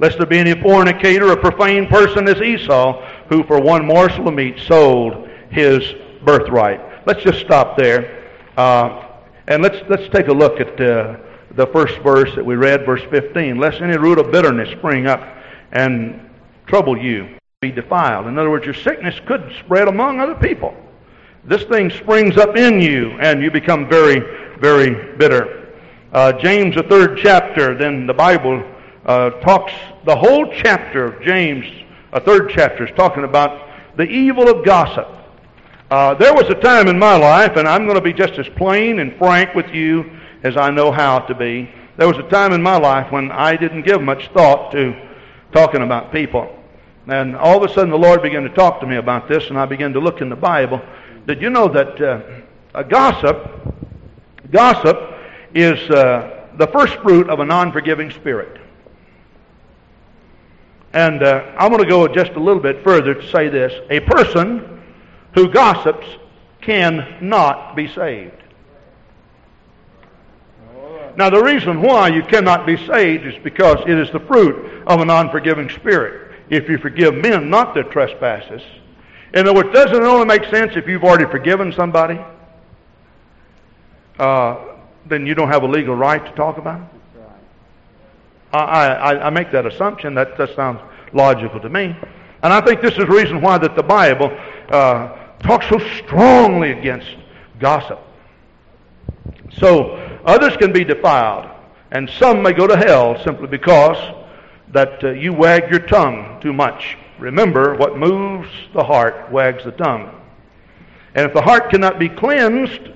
[SPEAKER 1] Lest there be any fornicator or profane person as Esau, who for one morsel of meat sold his birthright. Let's just stop there. Uh, and let's, let's take a look at uh, the first verse that we read, verse 15. Lest any root of bitterness spring up and trouble you, be defiled. In other words, your sickness could spread among other people. This thing springs up in you, and you become very, very bitter. Uh, James, the third chapter, then the Bible uh, talks, the whole chapter of James, a third chapter, is talking about the evil of gossip. Uh, there was a time in my life, and I'm going to be just as plain and frank with you as I know how to be. There was a time in my life when I didn't give much thought to talking about people. And all of a sudden the Lord began to talk to me about this, and I began to look in the Bible. Did you know that uh, a gossip, gossip is uh, the first fruit of a non-forgiving spirit? And uh, I'm going to go just a little bit further to say this. A person who gossips cannot be saved. Now, the reason why you cannot be saved is because it is the fruit of an unforgiving spirit. If you forgive men not their trespasses, in other words, doesn't it only make sense if you've already forgiven somebody? Uh, then you don't have a legal right to talk about it? I, I, I make that assumption. That, that sounds logical to me. And I think this is the reason why that the Bible uh, talks so strongly against gossip. So others can be defiled, and some may go to hell simply because that uh, you wag your tongue too much. Remember, what moves the heart wags the tongue. And if the heart cannot be cleansed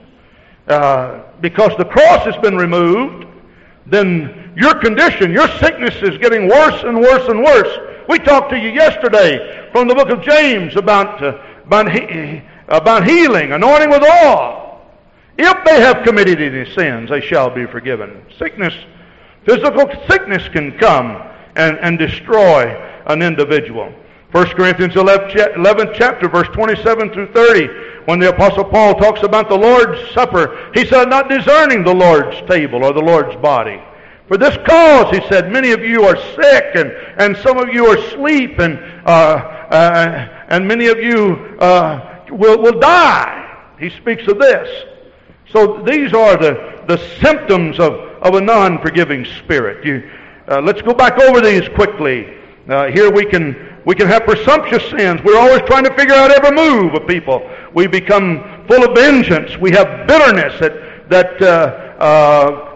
[SPEAKER 1] uh, because the cross has been removed, then your condition, your sickness is getting worse and worse and worse. We talked to you yesterday from the book of James about, uh, about, he, about healing, anointing with oil. If they have committed any sins, they shall be forgiven. Sickness, physical sickness can come and, and destroy an individual. 1 Corinthians 11th chapter, verse 27 through 30, when the Apostle Paul talks about the Lord's Supper, he said, not discerning the Lord's table or the Lord's body. For this cause, he said, many of you are sick, and, and some of you are asleep, and, uh, uh, and many of you uh, will, will die. He speaks of this. So these are the, the symptoms of, of a non-forgiving spirit. You, uh, let's go back over these quickly. Uh, here we can, we can have presumptuous sins. We're always trying to figure out every move of people. We become full of vengeance. We have bitterness that, that uh, uh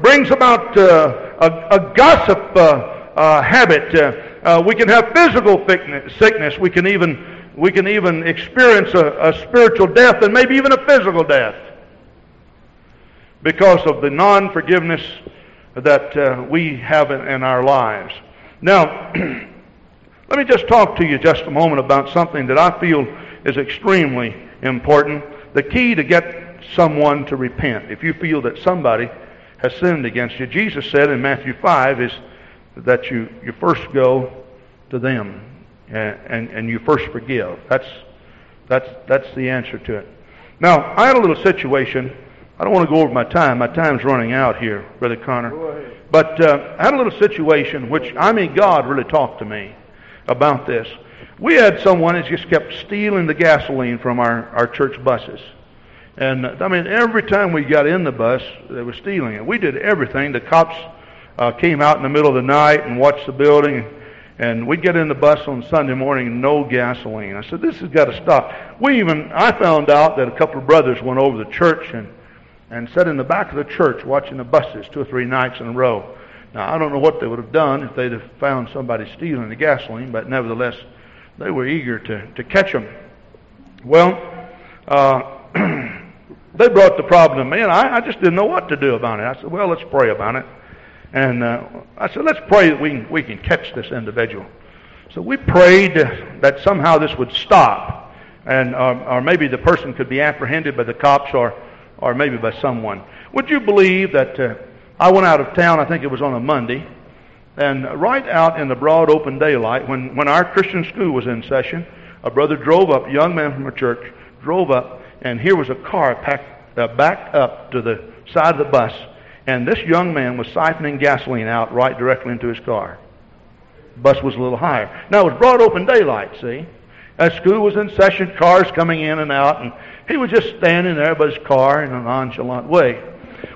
[SPEAKER 1] brings about uh, a, a, gossip uh, habit. we can have physical sickness. We can even, we can even experience a, a spiritual death and maybe even a physical death because of the non forgiveness that uh, we have in, in, our lives. Now, *clears throat* Let me just talk to you just a moment about something that I feel is extremely important. The key to get someone to repent. If you feel that somebody has sinned against you, Jesus said in Matthew 5 is that you, you first go to them and, and, and you first forgive. That's, that's, that's the answer to it. Now, I had a little situation. I don't want to go over my time. My time's running out here, Brother Connor. But uh, I had a little situation which, I mean, God really talked to me about this. We had someone that just kept stealing the gasoline from our, our church buses. And I mean, every time we got in the bus, they were stealing it. We did everything. The cops uh, came out in the middle of the night and watched the building. And we'd get in the bus on Sunday morning, and no gasoline. I said, this has got to stop. We even, I found out that a couple of brothers went over to the church and, and sat in the back of the church watching the buses two or three nights in a row. Now, I don't know what they would have done if they'd have found somebody stealing the gasoline, but nevertheless, they were eager to, to catch them. Well, uh, *clears throat* they brought the problem to me, and I, I just didn't know what to do about it. I said, well, let's pray about it. And uh, I said, let's pray that we can, we can catch this individual. So we prayed that somehow this would stop, and uh, or maybe the person could be apprehended by the cops or, or maybe by someone. Would you believe that uh, I went out of town, I think it was on a Monday, and right out in the broad open daylight, when, when our Christian school was in session, a brother drove up, a young man from a church, drove up, and here was a car packed, uh, backed up to the side of the bus, and this young man was siphoning gasoline out right directly into his car. Bus was a little higher. Now, it was broad open daylight, see? As school was in session, cars coming in and out, and he was just standing there by his car in a nonchalant way.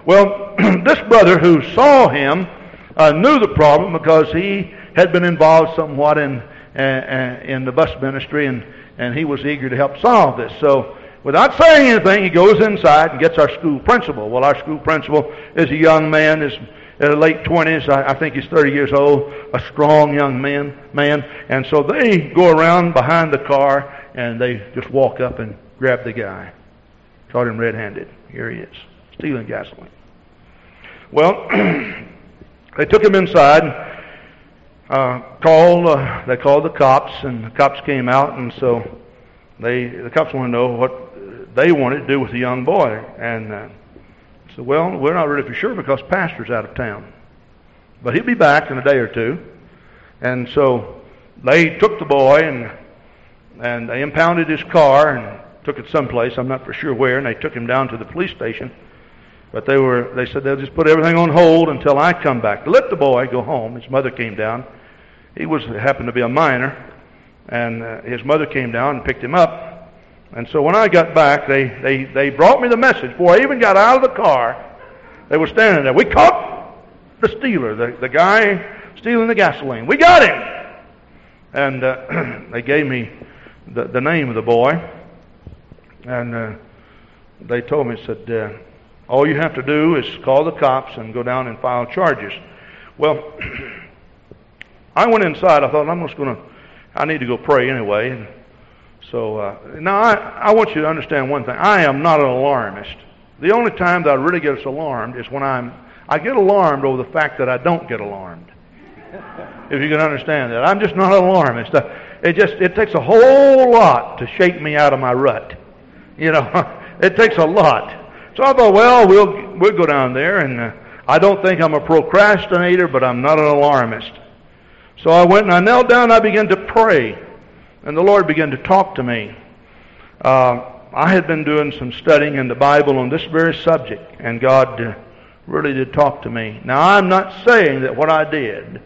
[SPEAKER 1] Well, *clears throat* this brother who saw him uh, knew the problem because he had been involved somewhat in, uh, uh, in the bus ministry, and, and he was eager to help solve this. So Without saying anything, he goes inside and gets our school principal. Well, our school principal is a young man, is in the late 20s. I, I think he's 30 years old, a strong young man, man. And so they go around behind the car and they just walk up and grab the guy. Caught him red-handed. Here he is, stealing gasoline. Well, *clears throat* they took him inside. Uh, called. Uh, they called the cops, and the cops came out, and so they the cops want to know what they wanted to do with the young boy. And uh, said, well, we're not really for sure because pastor's out of town. But he'll be back in a day or two. And so they took the boy and and they impounded his car and took it someplace. I'm not for sure where. And they took him down to the police station. But they were they said they'll just put everything on hold until I come back. Let the boy go home. His mother came down. He was happened to be a minor, and uh, his mother came down and picked him up. And so when I got back, they, they, they brought me the message. Before I even got out of the car, they were standing there. We caught the stealer, the, the guy stealing the gasoline. We got him. And uh, *clears throat* they gave me the, the name of the boy. And uh, they told me, said, uh, all you have to do is call the cops and go down and file charges. Well, *clears throat* I went inside. I thought, I'm just going to, I need to go pray anyway. And so uh, now I, I want you to understand one thing. I am not an alarmist. The only time that I really get alarmed is when I'm I get alarmed over the fact that I don't get alarmed. if you can understand that, I'm just not an alarmist. Uh, it just it takes a whole lot to shake me out of my rut. You know, *laughs* it takes a lot. So I thought, well, we'll we'll go down there, and uh, I don't think I'm a procrastinator, but I'm not an alarmist. So I went and I knelt down. and I began to pray. And the Lord began to talk to me. Uh, I had been doing some studying in the Bible on this very subject, and God uh, really did talk to me. Now, I'm not saying that what I did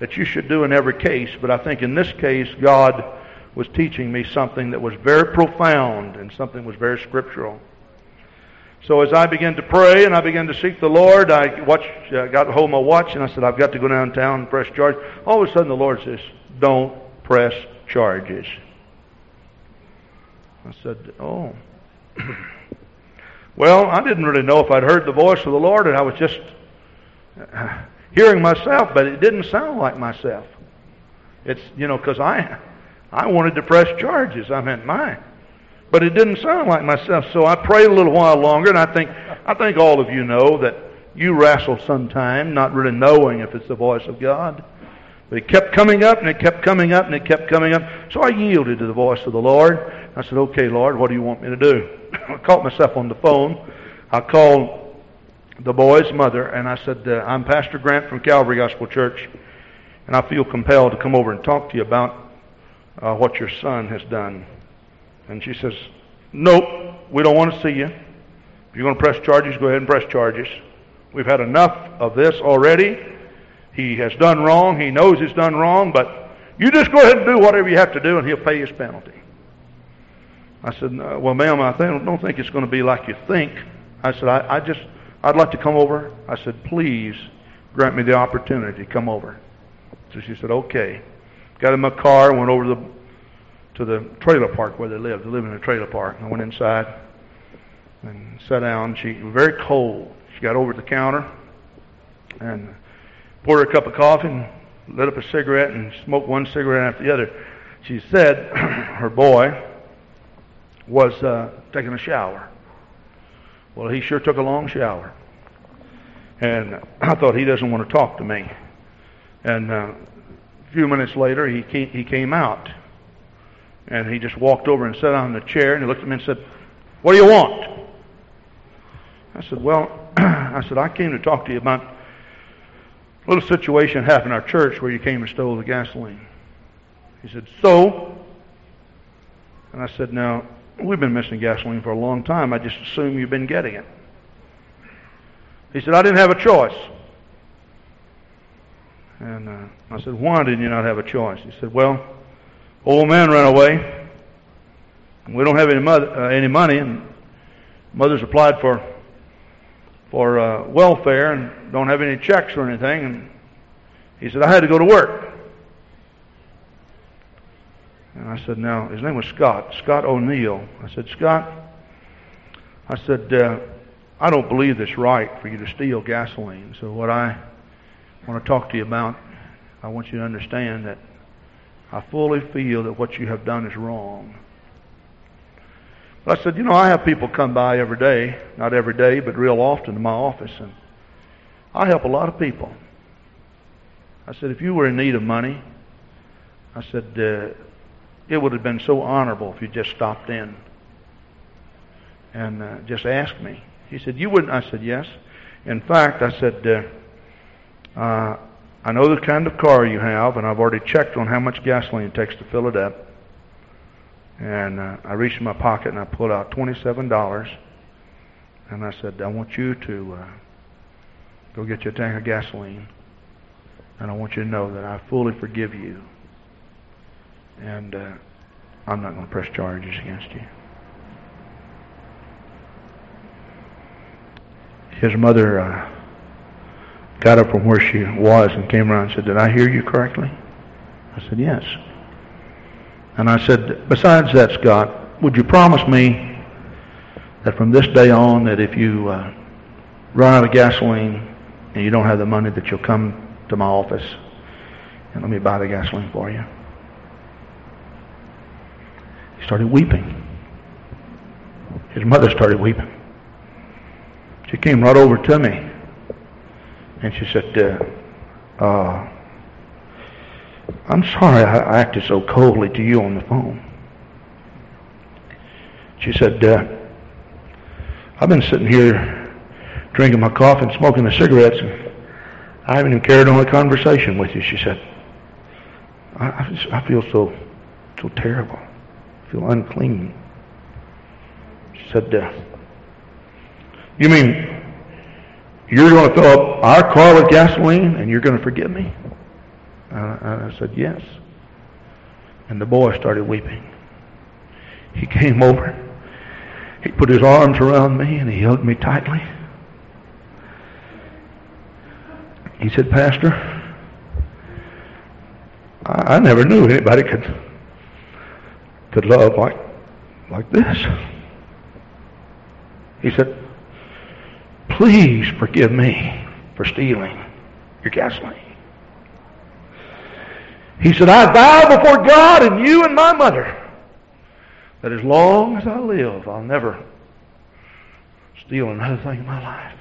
[SPEAKER 1] that you should do in every case, but I think in this case, God was teaching me something that was very profound and something was very scriptural. So as I began to pray and I began to seek the Lord, I watched, uh, got hold of my watch and I said, I've got to go downtown and press charges. All of a sudden the Lord says, don't press charges. I said, Oh. *clears throat* well, I didn't really know if I'd heard the voice of the Lord, and I was just hearing myself, but it didn't sound like myself. It's, you know, because I, I wanted to press charges. I meant mine. But it didn't sound like myself. So I prayed a little while longer, and I think, I think all of you know that you wrestle sometime, not really knowing if it's the voice of God. But it kept coming up and it kept coming up and it kept coming up. So I yielded to the voice of the Lord. I said, okay, Lord, what do you want me to do? *coughs* I caught myself on the phone. I called the boy's mother and I said, uh, I'm Pastor Grant from Calvary Gospel Church and I feel compelled to come over and talk to you about uh, what your son has done. And she says, nope, we don't want to see you. If you're going to press charges, go ahead and press charges. We've had enough of this already. He has done wrong. He knows he's done wrong, but you just go ahead and do whatever you have to do, and he'll pay his penalty. I said, well, ma'am, I don't think it's going to be like you think. I said, I, I just, I'd like to come over. I said, please grant me the opportunity to come over. So she said, okay. Got in my car, went over to the, to the trailer park where they lived. They live in a trailer park. I went inside and sat down. She was very cold. She got over to the counter and poured her a cup of coffee and lit up a cigarette and smoked one cigarette after the other. She said *clears throat* her boy was uh, taking a shower. Well, he sure took a long shower. And *clears throat* I thought he doesn't want to talk to me. And uh, a few minutes later, he came, he came out. And he just walked over and sat in the chair and he looked at me and said, What do you want? I said, Well, *clears throat* I said, I came to talk to you about a little situation happened in our church where you came and stole the gasoline. He said, So? And I said, Now, we've been missing gasoline for a long time. I just assume you've been getting it. He said, I didn't have a choice. And uh, I said, Why did you not have a choice? He said, Well, old man ran away. We don't have any, mother, uh, any money, and mother's applied for for uh, welfare and don't have any checks or anything. And he said, I had to go to work. And I said, now, his name was Scott, Scott O'Neill. I said, Scott, I said, uh, I don't believe it's right for you to steal gasoline. So what I want to talk to you about, I want you to understand that I fully feel that what you have done is wrong. But I said, you know, I have people come by every day, not every day, but real often to my office, and I help a lot of people. I said, if you were in need of money, I said, uh, it would have been so honorable if you just stopped in and uh, just asked me. He said, you wouldn't? I said, yes. In fact, I said, uh, uh, I know the kind of car you have, and I've already checked on how much gasoline it takes to fill it up. And uh, I reached in my pocket and I pulled out $27. And I said, I want you to uh, go get you a tank of gasoline. And I want you to know that I fully forgive you. And uh, I'm not going to press charges against you. His mother uh, got up from where she was and came around and said, Did I hear you correctly? I said, Yes. And I said, besides that, Scott, would you promise me that from this day on that if you uh, run out of gasoline and you don't have the money that you'll come to my office and let me buy the gasoline for you? He started weeping. His mother started weeping. She came right over to me and she said, uh, uh, I'm sorry I acted so coldly to you on the phone. She said, uh, I've been sitting here drinking my coffee and smoking the cigarettes, and I haven't even carried on a conversation with you. She said, I, I feel so, so terrible. I feel unclean. She said, uh, you mean you're going to fill up our car with gasoline and you're going to forgive me? Uh, I said, Yes. And the boy started weeping. He came over. He put his arms around me and he hugged me tightly. He said, Pastor, I, I never knew anybody could could love like like this. He said, Please forgive me for stealing your gasoline. He said, I vow before God and you and my mother that as long as I live, I'll never steal another thing in my life.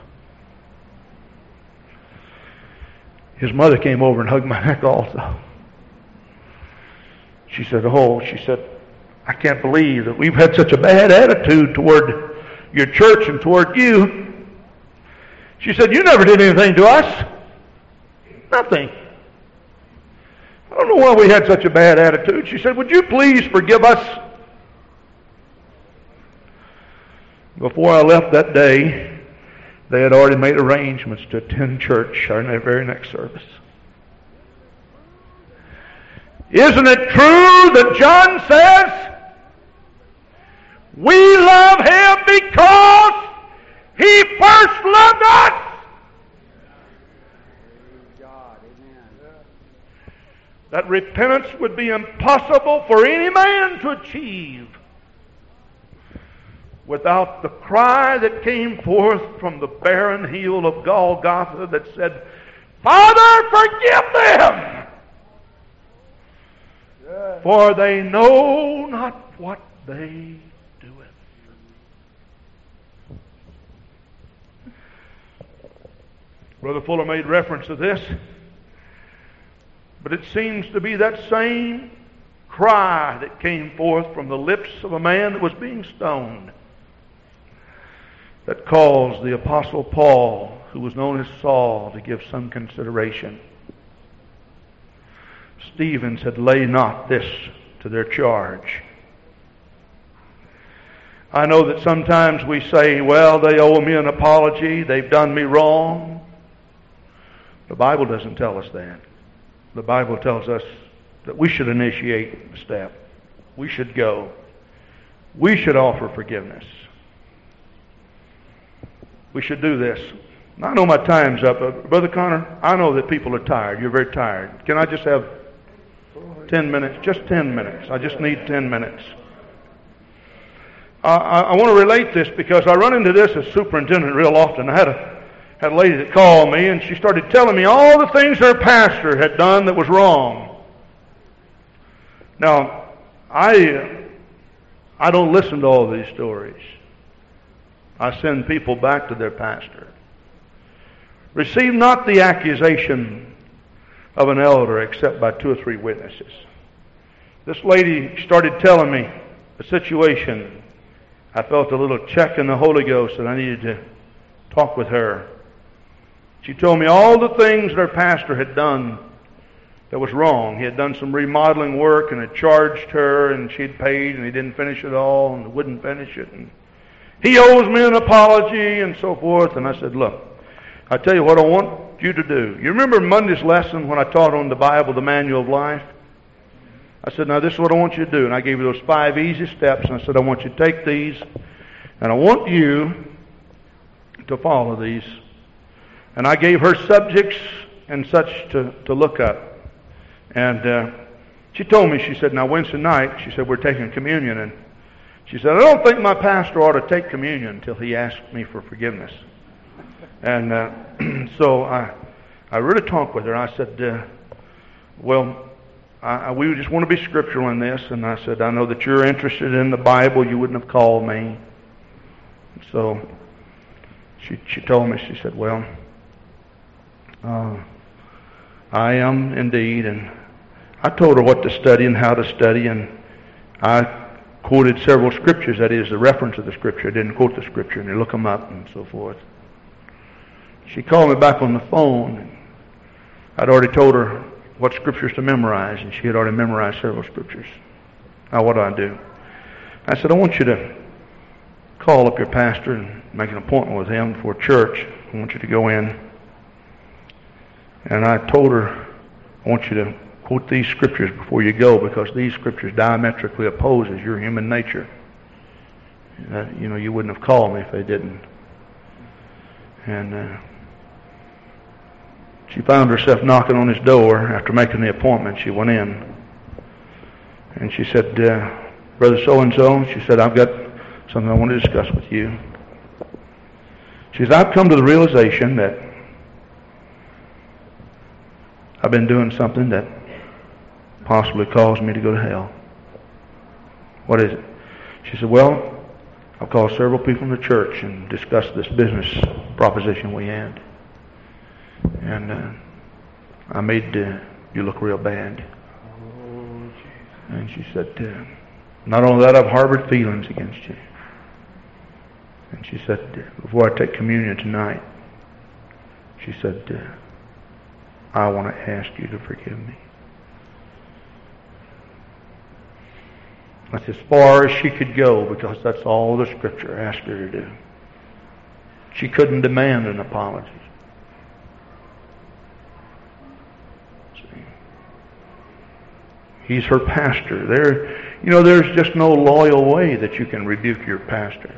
[SPEAKER 1] His mother came over and hugged my neck also. She said, Oh, she said, I can't believe that we've had such a bad attitude toward your church and toward you. She said, You never did anything to us. Nothing. I don't know why we had such a bad attitude. She said, Would you please forgive us? Before I left that day, they had already made arrangements to attend church our very next service. Isn't it true that John says, we love him because he first loved us? That repentance would be impossible for any man to achieve without the cry that came forth from the barren heel of Golgotha that said, Father, forgive them! For they know not what they Brother Fuller made reference to this, but it seems to be that same cry that came forth from the lips of a man that was being stoned that caused the Apostle Paul, who was known as Saul, to give some consideration. Stephen said, Lay not this to their charge. I know that sometimes we say, Well, they owe me an apology, they've done me wrong. The Bible doesn't tell us that. The Bible tells us that we should initiate the step. We should go. We should offer forgiveness we should do this. I know my time's up. Brother Connor, I know that people are tired. You're very tired. Can I just have 10 minutes? Just 10 minutes. I just need 10 minutes. Uh, I, I want to relate this because I run into this as superintendent real often. I had a, had a lady that called me and she started telling me all the things her pastor had done that was wrong. Now, I, I don't listen to all these stories. I send people back to their pastor. Receive not the accusation of an elder except by two or three witnesses. This lady started telling me a situation. I felt a little check in the Holy Ghost and I needed to talk with her. She told me all the things that her pastor had done that was wrong. He had done some remodeling work and had charged her, and she'd paid, and he didn't finish it all and wouldn't finish it. And he owes me an apology and so forth. And I said, Look, I tell you what I want you to do. You remember Monday's lesson when I taught on the Bible, the manual of life? I said, Now, this is what I want you to do. And I gave you those five easy steps. And I said, I want you to take these, and I want you to follow these. And I gave her subjects and such to, to look up. And uh, she told me, she said, Now, Wednesday night, she said, We're taking communion. And she said, I don't think my pastor ought to take communion until he asks me for forgiveness. And uh, *clears throat* so I, I really talked with her. I said, uh, Well, I, we just want to be scriptural in this. And I said, I know that you're interested in the Bible. You wouldn't have called me. So she, she told me, she said, Well, uh, I am indeed. And I told her what to study and how to study. And I quoted several scriptures, that is, the reference of the scripture. I didn't quote the scripture, and look them up and so forth. She called me back on the phone. I'd already told her what scriptures to memorize, and she had already memorized several scriptures. Now, what do I do? I said, I want you to call up your pastor and make an appointment with him for church. I want you to go in. And I told her, I want you to quote these scriptures before you go because these scriptures diametrically opposes your human nature. Uh, you know, you wouldn't have called me if they didn't. And uh, she found herself knocking on his door after making the appointment. She went in. And she said, uh, Brother so and so, she said, I've got something I want to discuss with you. She says, I've come to the realization that I've been doing something that possibly caused me to go to hell. What is it? She said, Well, I've called several people in the church and discussed this business proposition we had. And uh, I made uh, you look real bad. And she said, uh, not only that, I've harbored feelings against you. And she said, before I take communion tonight, she said, uh, I want to ask you to forgive me. That's as far as she could go because that's all the scripture asked her to do. She couldn't demand an apology. He's her pastor. There, you know, there's just no loyal way that you can rebuke your pastor.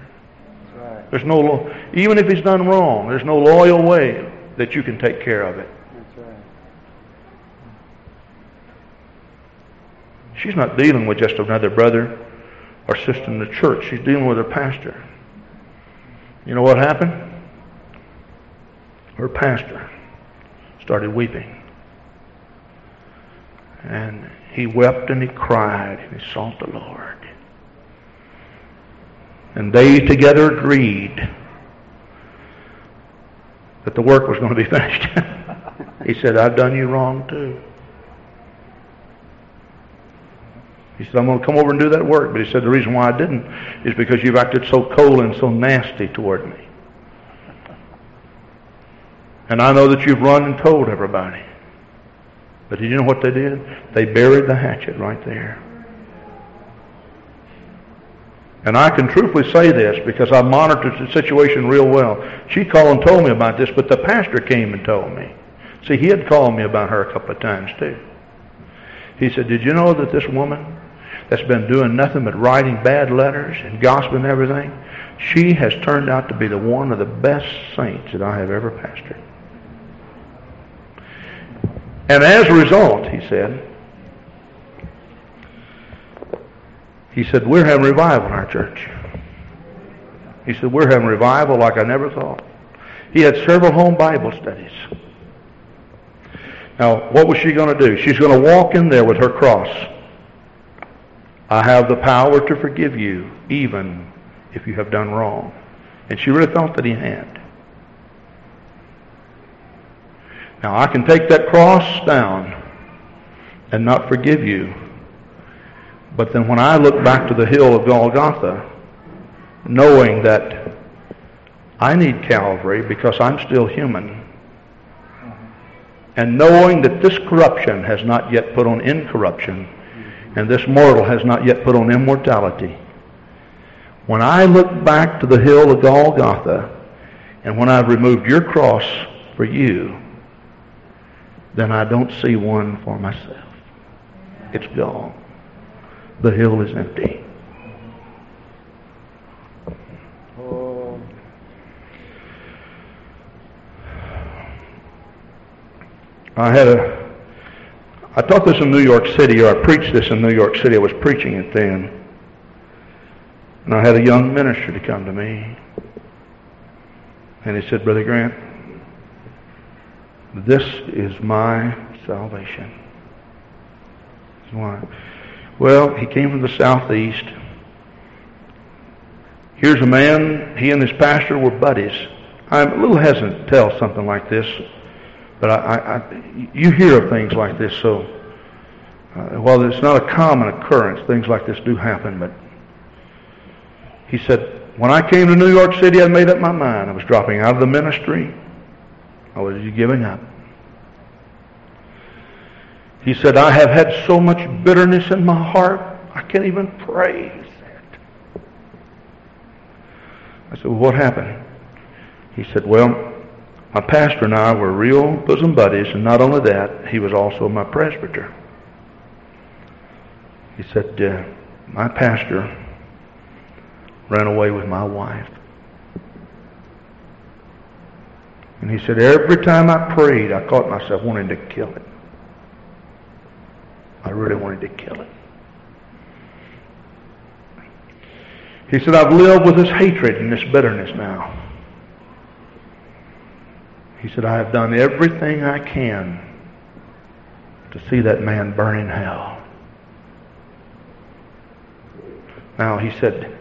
[SPEAKER 1] Right. There's no, lo- even if he's done wrong, there's no loyal way that you can take care of it. She's not dealing with just another brother or sister in the church. She's dealing with her pastor. You know what happened? Her pastor started weeping. And he wept and he cried and he sought the Lord. And they together agreed that the work was going to be *laughs* finished. he said, I've done you wrong too. He said, I'm going to come over and do that work. But he said, the reason why I didn't is because you've acted so cold and so nasty toward me. And I know that you've run and told everybody. But did you know what they did? They buried the hatchet right there. And I can truthfully say this because I monitored the situation real well. She called and told me about this, but the pastor came and told me. See, he had called me about her a couple of times too. He said, Did you know that this woman that's been doing nothing but writing bad letters and gossiping and everything, she has turned out to be the one of the best saints that I have ever pastored. And as a result, he said, he said, we're having revival in our church. He said, we're having revival like I never thought. He had several home Bible studies. Now, what was she going to do? She's going to walk in there with her cross. I have the power to forgive you, even if you have done wrong. And she really thought that he had. Now, I can take that cross down and not forgive you. But then when I look back to the hill of Golgotha, knowing that I need Calvary because I'm still human, and knowing that this corruption has not yet put on incorruption, and this mortal has not yet put on immortality, when I look back to the hill of Golgotha, and when I've removed your cross for you, then I don't see one for myself. It's gone. The hill is empty. I had a, I taught this in New York City, or I preached this in New York City. I was preaching it then. And I had a young minister to come to me. And he said, Brother Grant, this is my salvation. Why? Well, he came from the southeast. Here's a man, he and his pastor were buddies. I'm a little hesitant to tell something like this, but I, I, I you hear of things like this, so uh, while it's not a common occurrence, things like this do happen, but he said, when I came to New York City, I made up my mind. I was dropping out of the ministry. I was giving up. He said, I have had so much bitterness in my heart, I can't even pray. Said. I said, well, what happened? He said, well, my pastor and I were real bosom buddies, and not only that, he was also my presbyter. He said, uh, my pastor ran away with my wife. And he said, every time I prayed, I caught myself wanting to kill it. I really wanted to kill it. He said, I've lived with this hatred and this bitterness now. He said, I have done everything I can to see that man burn in hell. Now, he said,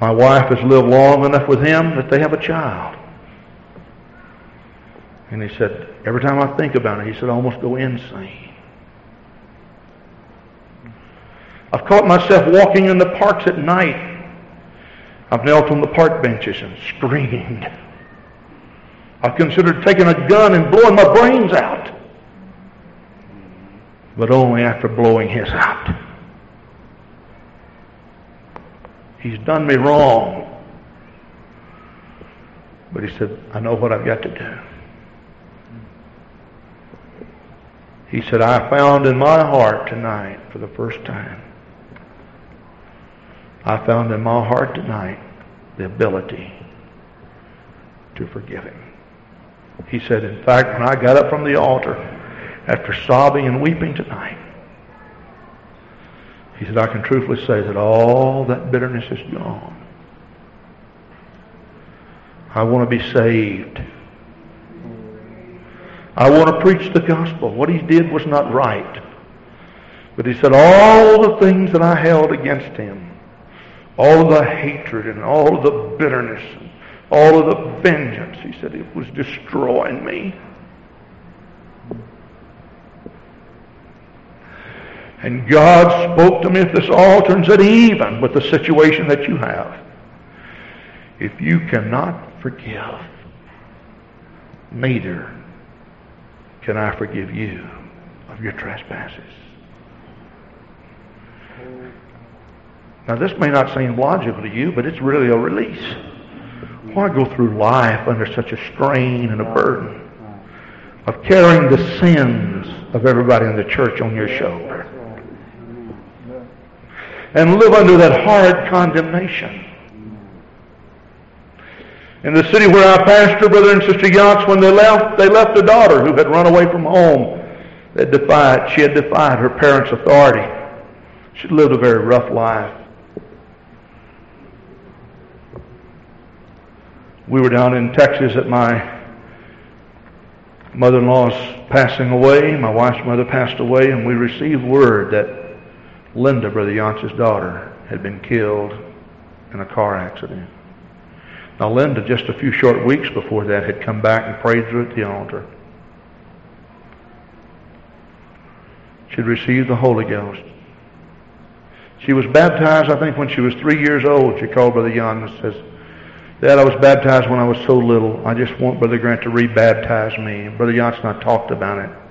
[SPEAKER 1] my wife has lived long enough with him that they have a child. And he said, every time I think about it, he said, I almost go insane. I've caught myself walking in the parks at night. I've knelt on the park benches and screamed. I've considered taking a gun and blowing my brains out. But only after blowing his out. He's done me wrong. But he said, I know what I've got to do. He said, I found in my heart tonight for the first time, I found in my heart tonight the ability to forgive him. He said, in fact, when I got up from the altar after sobbing and weeping tonight, he said, I can truthfully say that all that bitterness is gone. I want to be saved. I want to preach the gospel. What he did was not right. But he said, all the things that I held against him, all the hatred and all of the bitterness, and all of the vengeance, he said, it was destroying me. And God spoke to me at this altar and said, even with the situation that you have, if you cannot forgive, neither can I forgive you of your trespasses. Now, this may not seem logical to you, but it's really a release. Why go through life under such a strain and a burden of carrying the sins of everybody in the church on your shoulder? And live under that hard condemnation. In the city where I pastor, brother and sister Yachts, when they left, they left a daughter who had run away from home. That defied, she had defied her parents' authority. She lived a very rough life. We were down in Texas at my mother-in-law's passing away. My wife's mother passed away, and we received word that Linda, Brother Yancey's daughter, had been killed in a car accident. Now, Linda, just a few short weeks before that, had come back and prayed through at the altar. She'd received the Holy Ghost. She was baptized, I think, when she was three years old. She called Brother Young and says, Dad, I was baptized when I was so little. I just want Brother Grant to rebaptize me. And Brother Young and I talked about it.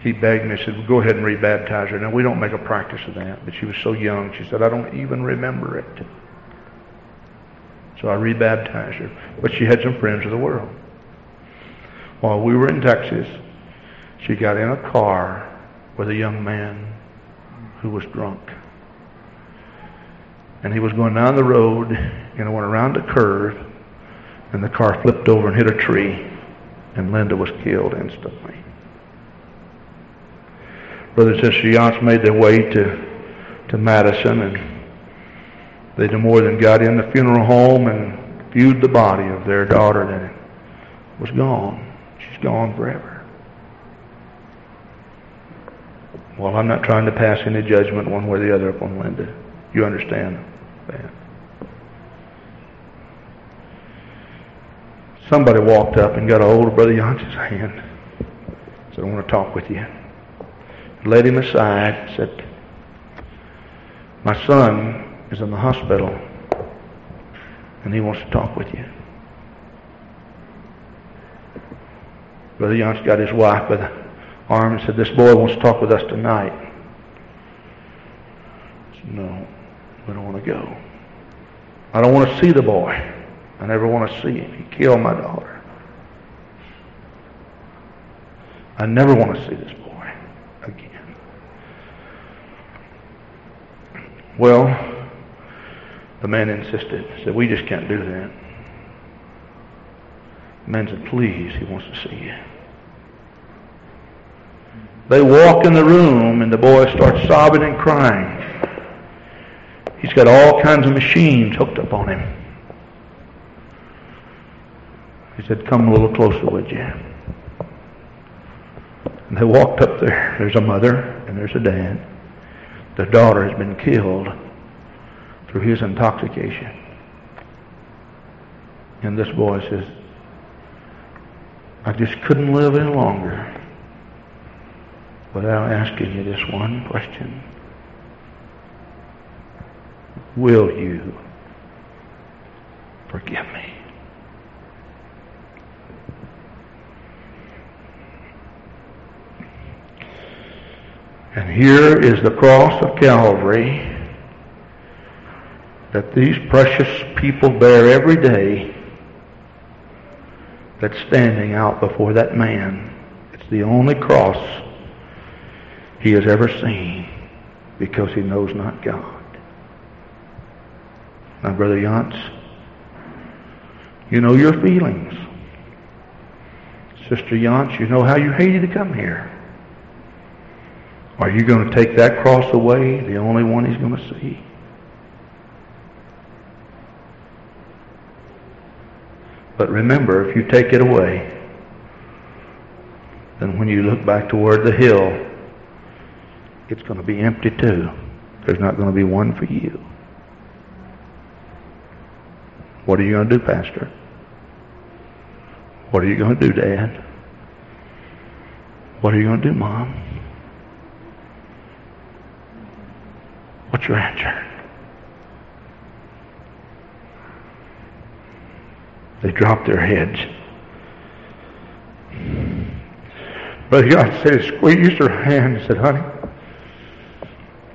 [SPEAKER 1] He begged me, said, well, go ahead and rebaptize her. Now, we don't make a practice of that, but she was so young. She said, I don't even remember it. So I rebaptized her. But she had some friends of the world. While we were in Texas, she got in a car with a young man who was drunk. And he was going down the road and it went around a curve and the car flipped over and hit a tree and Linda was killed instantly. Brother and Sister Yance made their way to, to Madison and they no more than got in the funeral home and viewed the body of their daughter that was gone. She's gone forever. Well, I'm not trying to pass any judgment one way or the other upon Linda. You understand that? Somebody walked up and got a hold of Brother Yancey's hand. Said, I want to talk with you. Led him aside. Said, my son is in the hospital and he wants to talk with you. Brother Young's got his wife by the arm and said, This boy wants to talk with us tonight. Said, no, we don't want to go. I don't want to see the boy. I never want to see him. He killed my daughter. I never want to see this boy again. Well, the man insisted, said, we just can't do that. The man said, please, he wants to see you. They walk in the room and the boy starts sobbing and crying. He's got all kinds of machines hooked up on him. He said, come a little closer, would you? And they walked up there. There's a mother and there's a dad. The daughter has been killed through his intoxication. And this boy says, I just couldn't live any longer without asking you this one question. Will you forgive me? And here is the cross of Calvary that these precious people bear every day that's standing out before that man. It's the only cross he has ever seen because he knows not God. Now, Brother Yance, you know your feelings. Sister Yance, you know how you hated to come here. Are you going to take that cross away, the only one he's going to see? But remember, if you take it away, then when you look back toward the hill, it's going to be empty too. There's not going to be one for you. What are you going to do, Pastor? What are you going to do, Dad? What are you going to do, Mom? What's your answer? They dropped their heads. Brother God said, squeezed her hand and said, honey,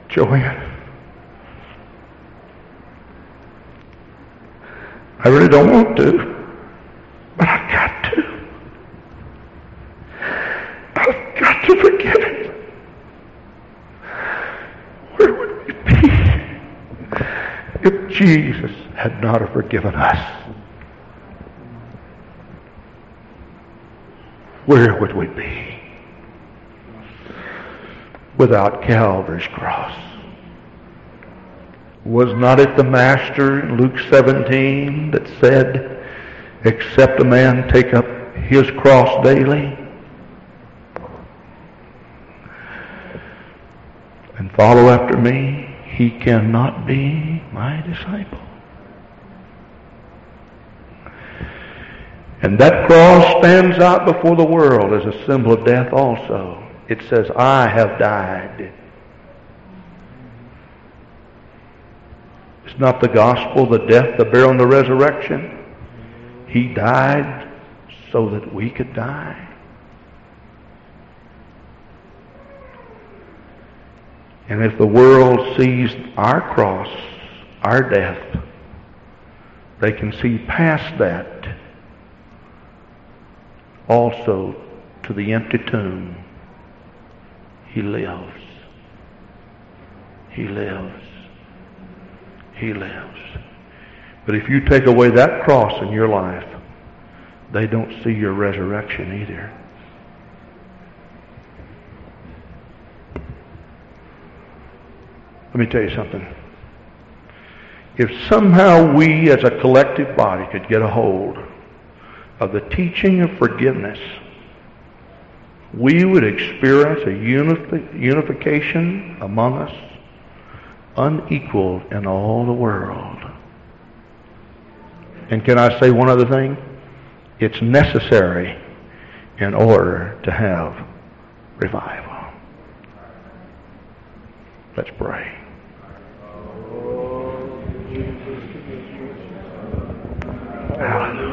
[SPEAKER 1] Joanne, I really don't want to, but I've got to. I've got to forgive him. Where would we be if Jesus had not have forgiven us? where would we be without Calvary's cross? Was not it the Master in Luke 17 that said, except a man take up his cross daily and follow after me, he cannot be my disciple. And that cross stands out before the world as a symbol of death also. It says, I have died. It's not the gospel, the death, the burial, and the resurrection. He died so that we could die. And if the world sees our cross, our death, they can see past that also to the empty tomb. He lives. He lives. He lives. But if you take away that cross in your life, they don't see your resurrection either. Let me tell you something. If somehow we as a collective body could get a hold of the teaching of forgiveness, we would experience a unifi- unification among us unequaled in all the world. And can I say one other thing? It's necessary in order to have revival. Let's pray. Hallelujah.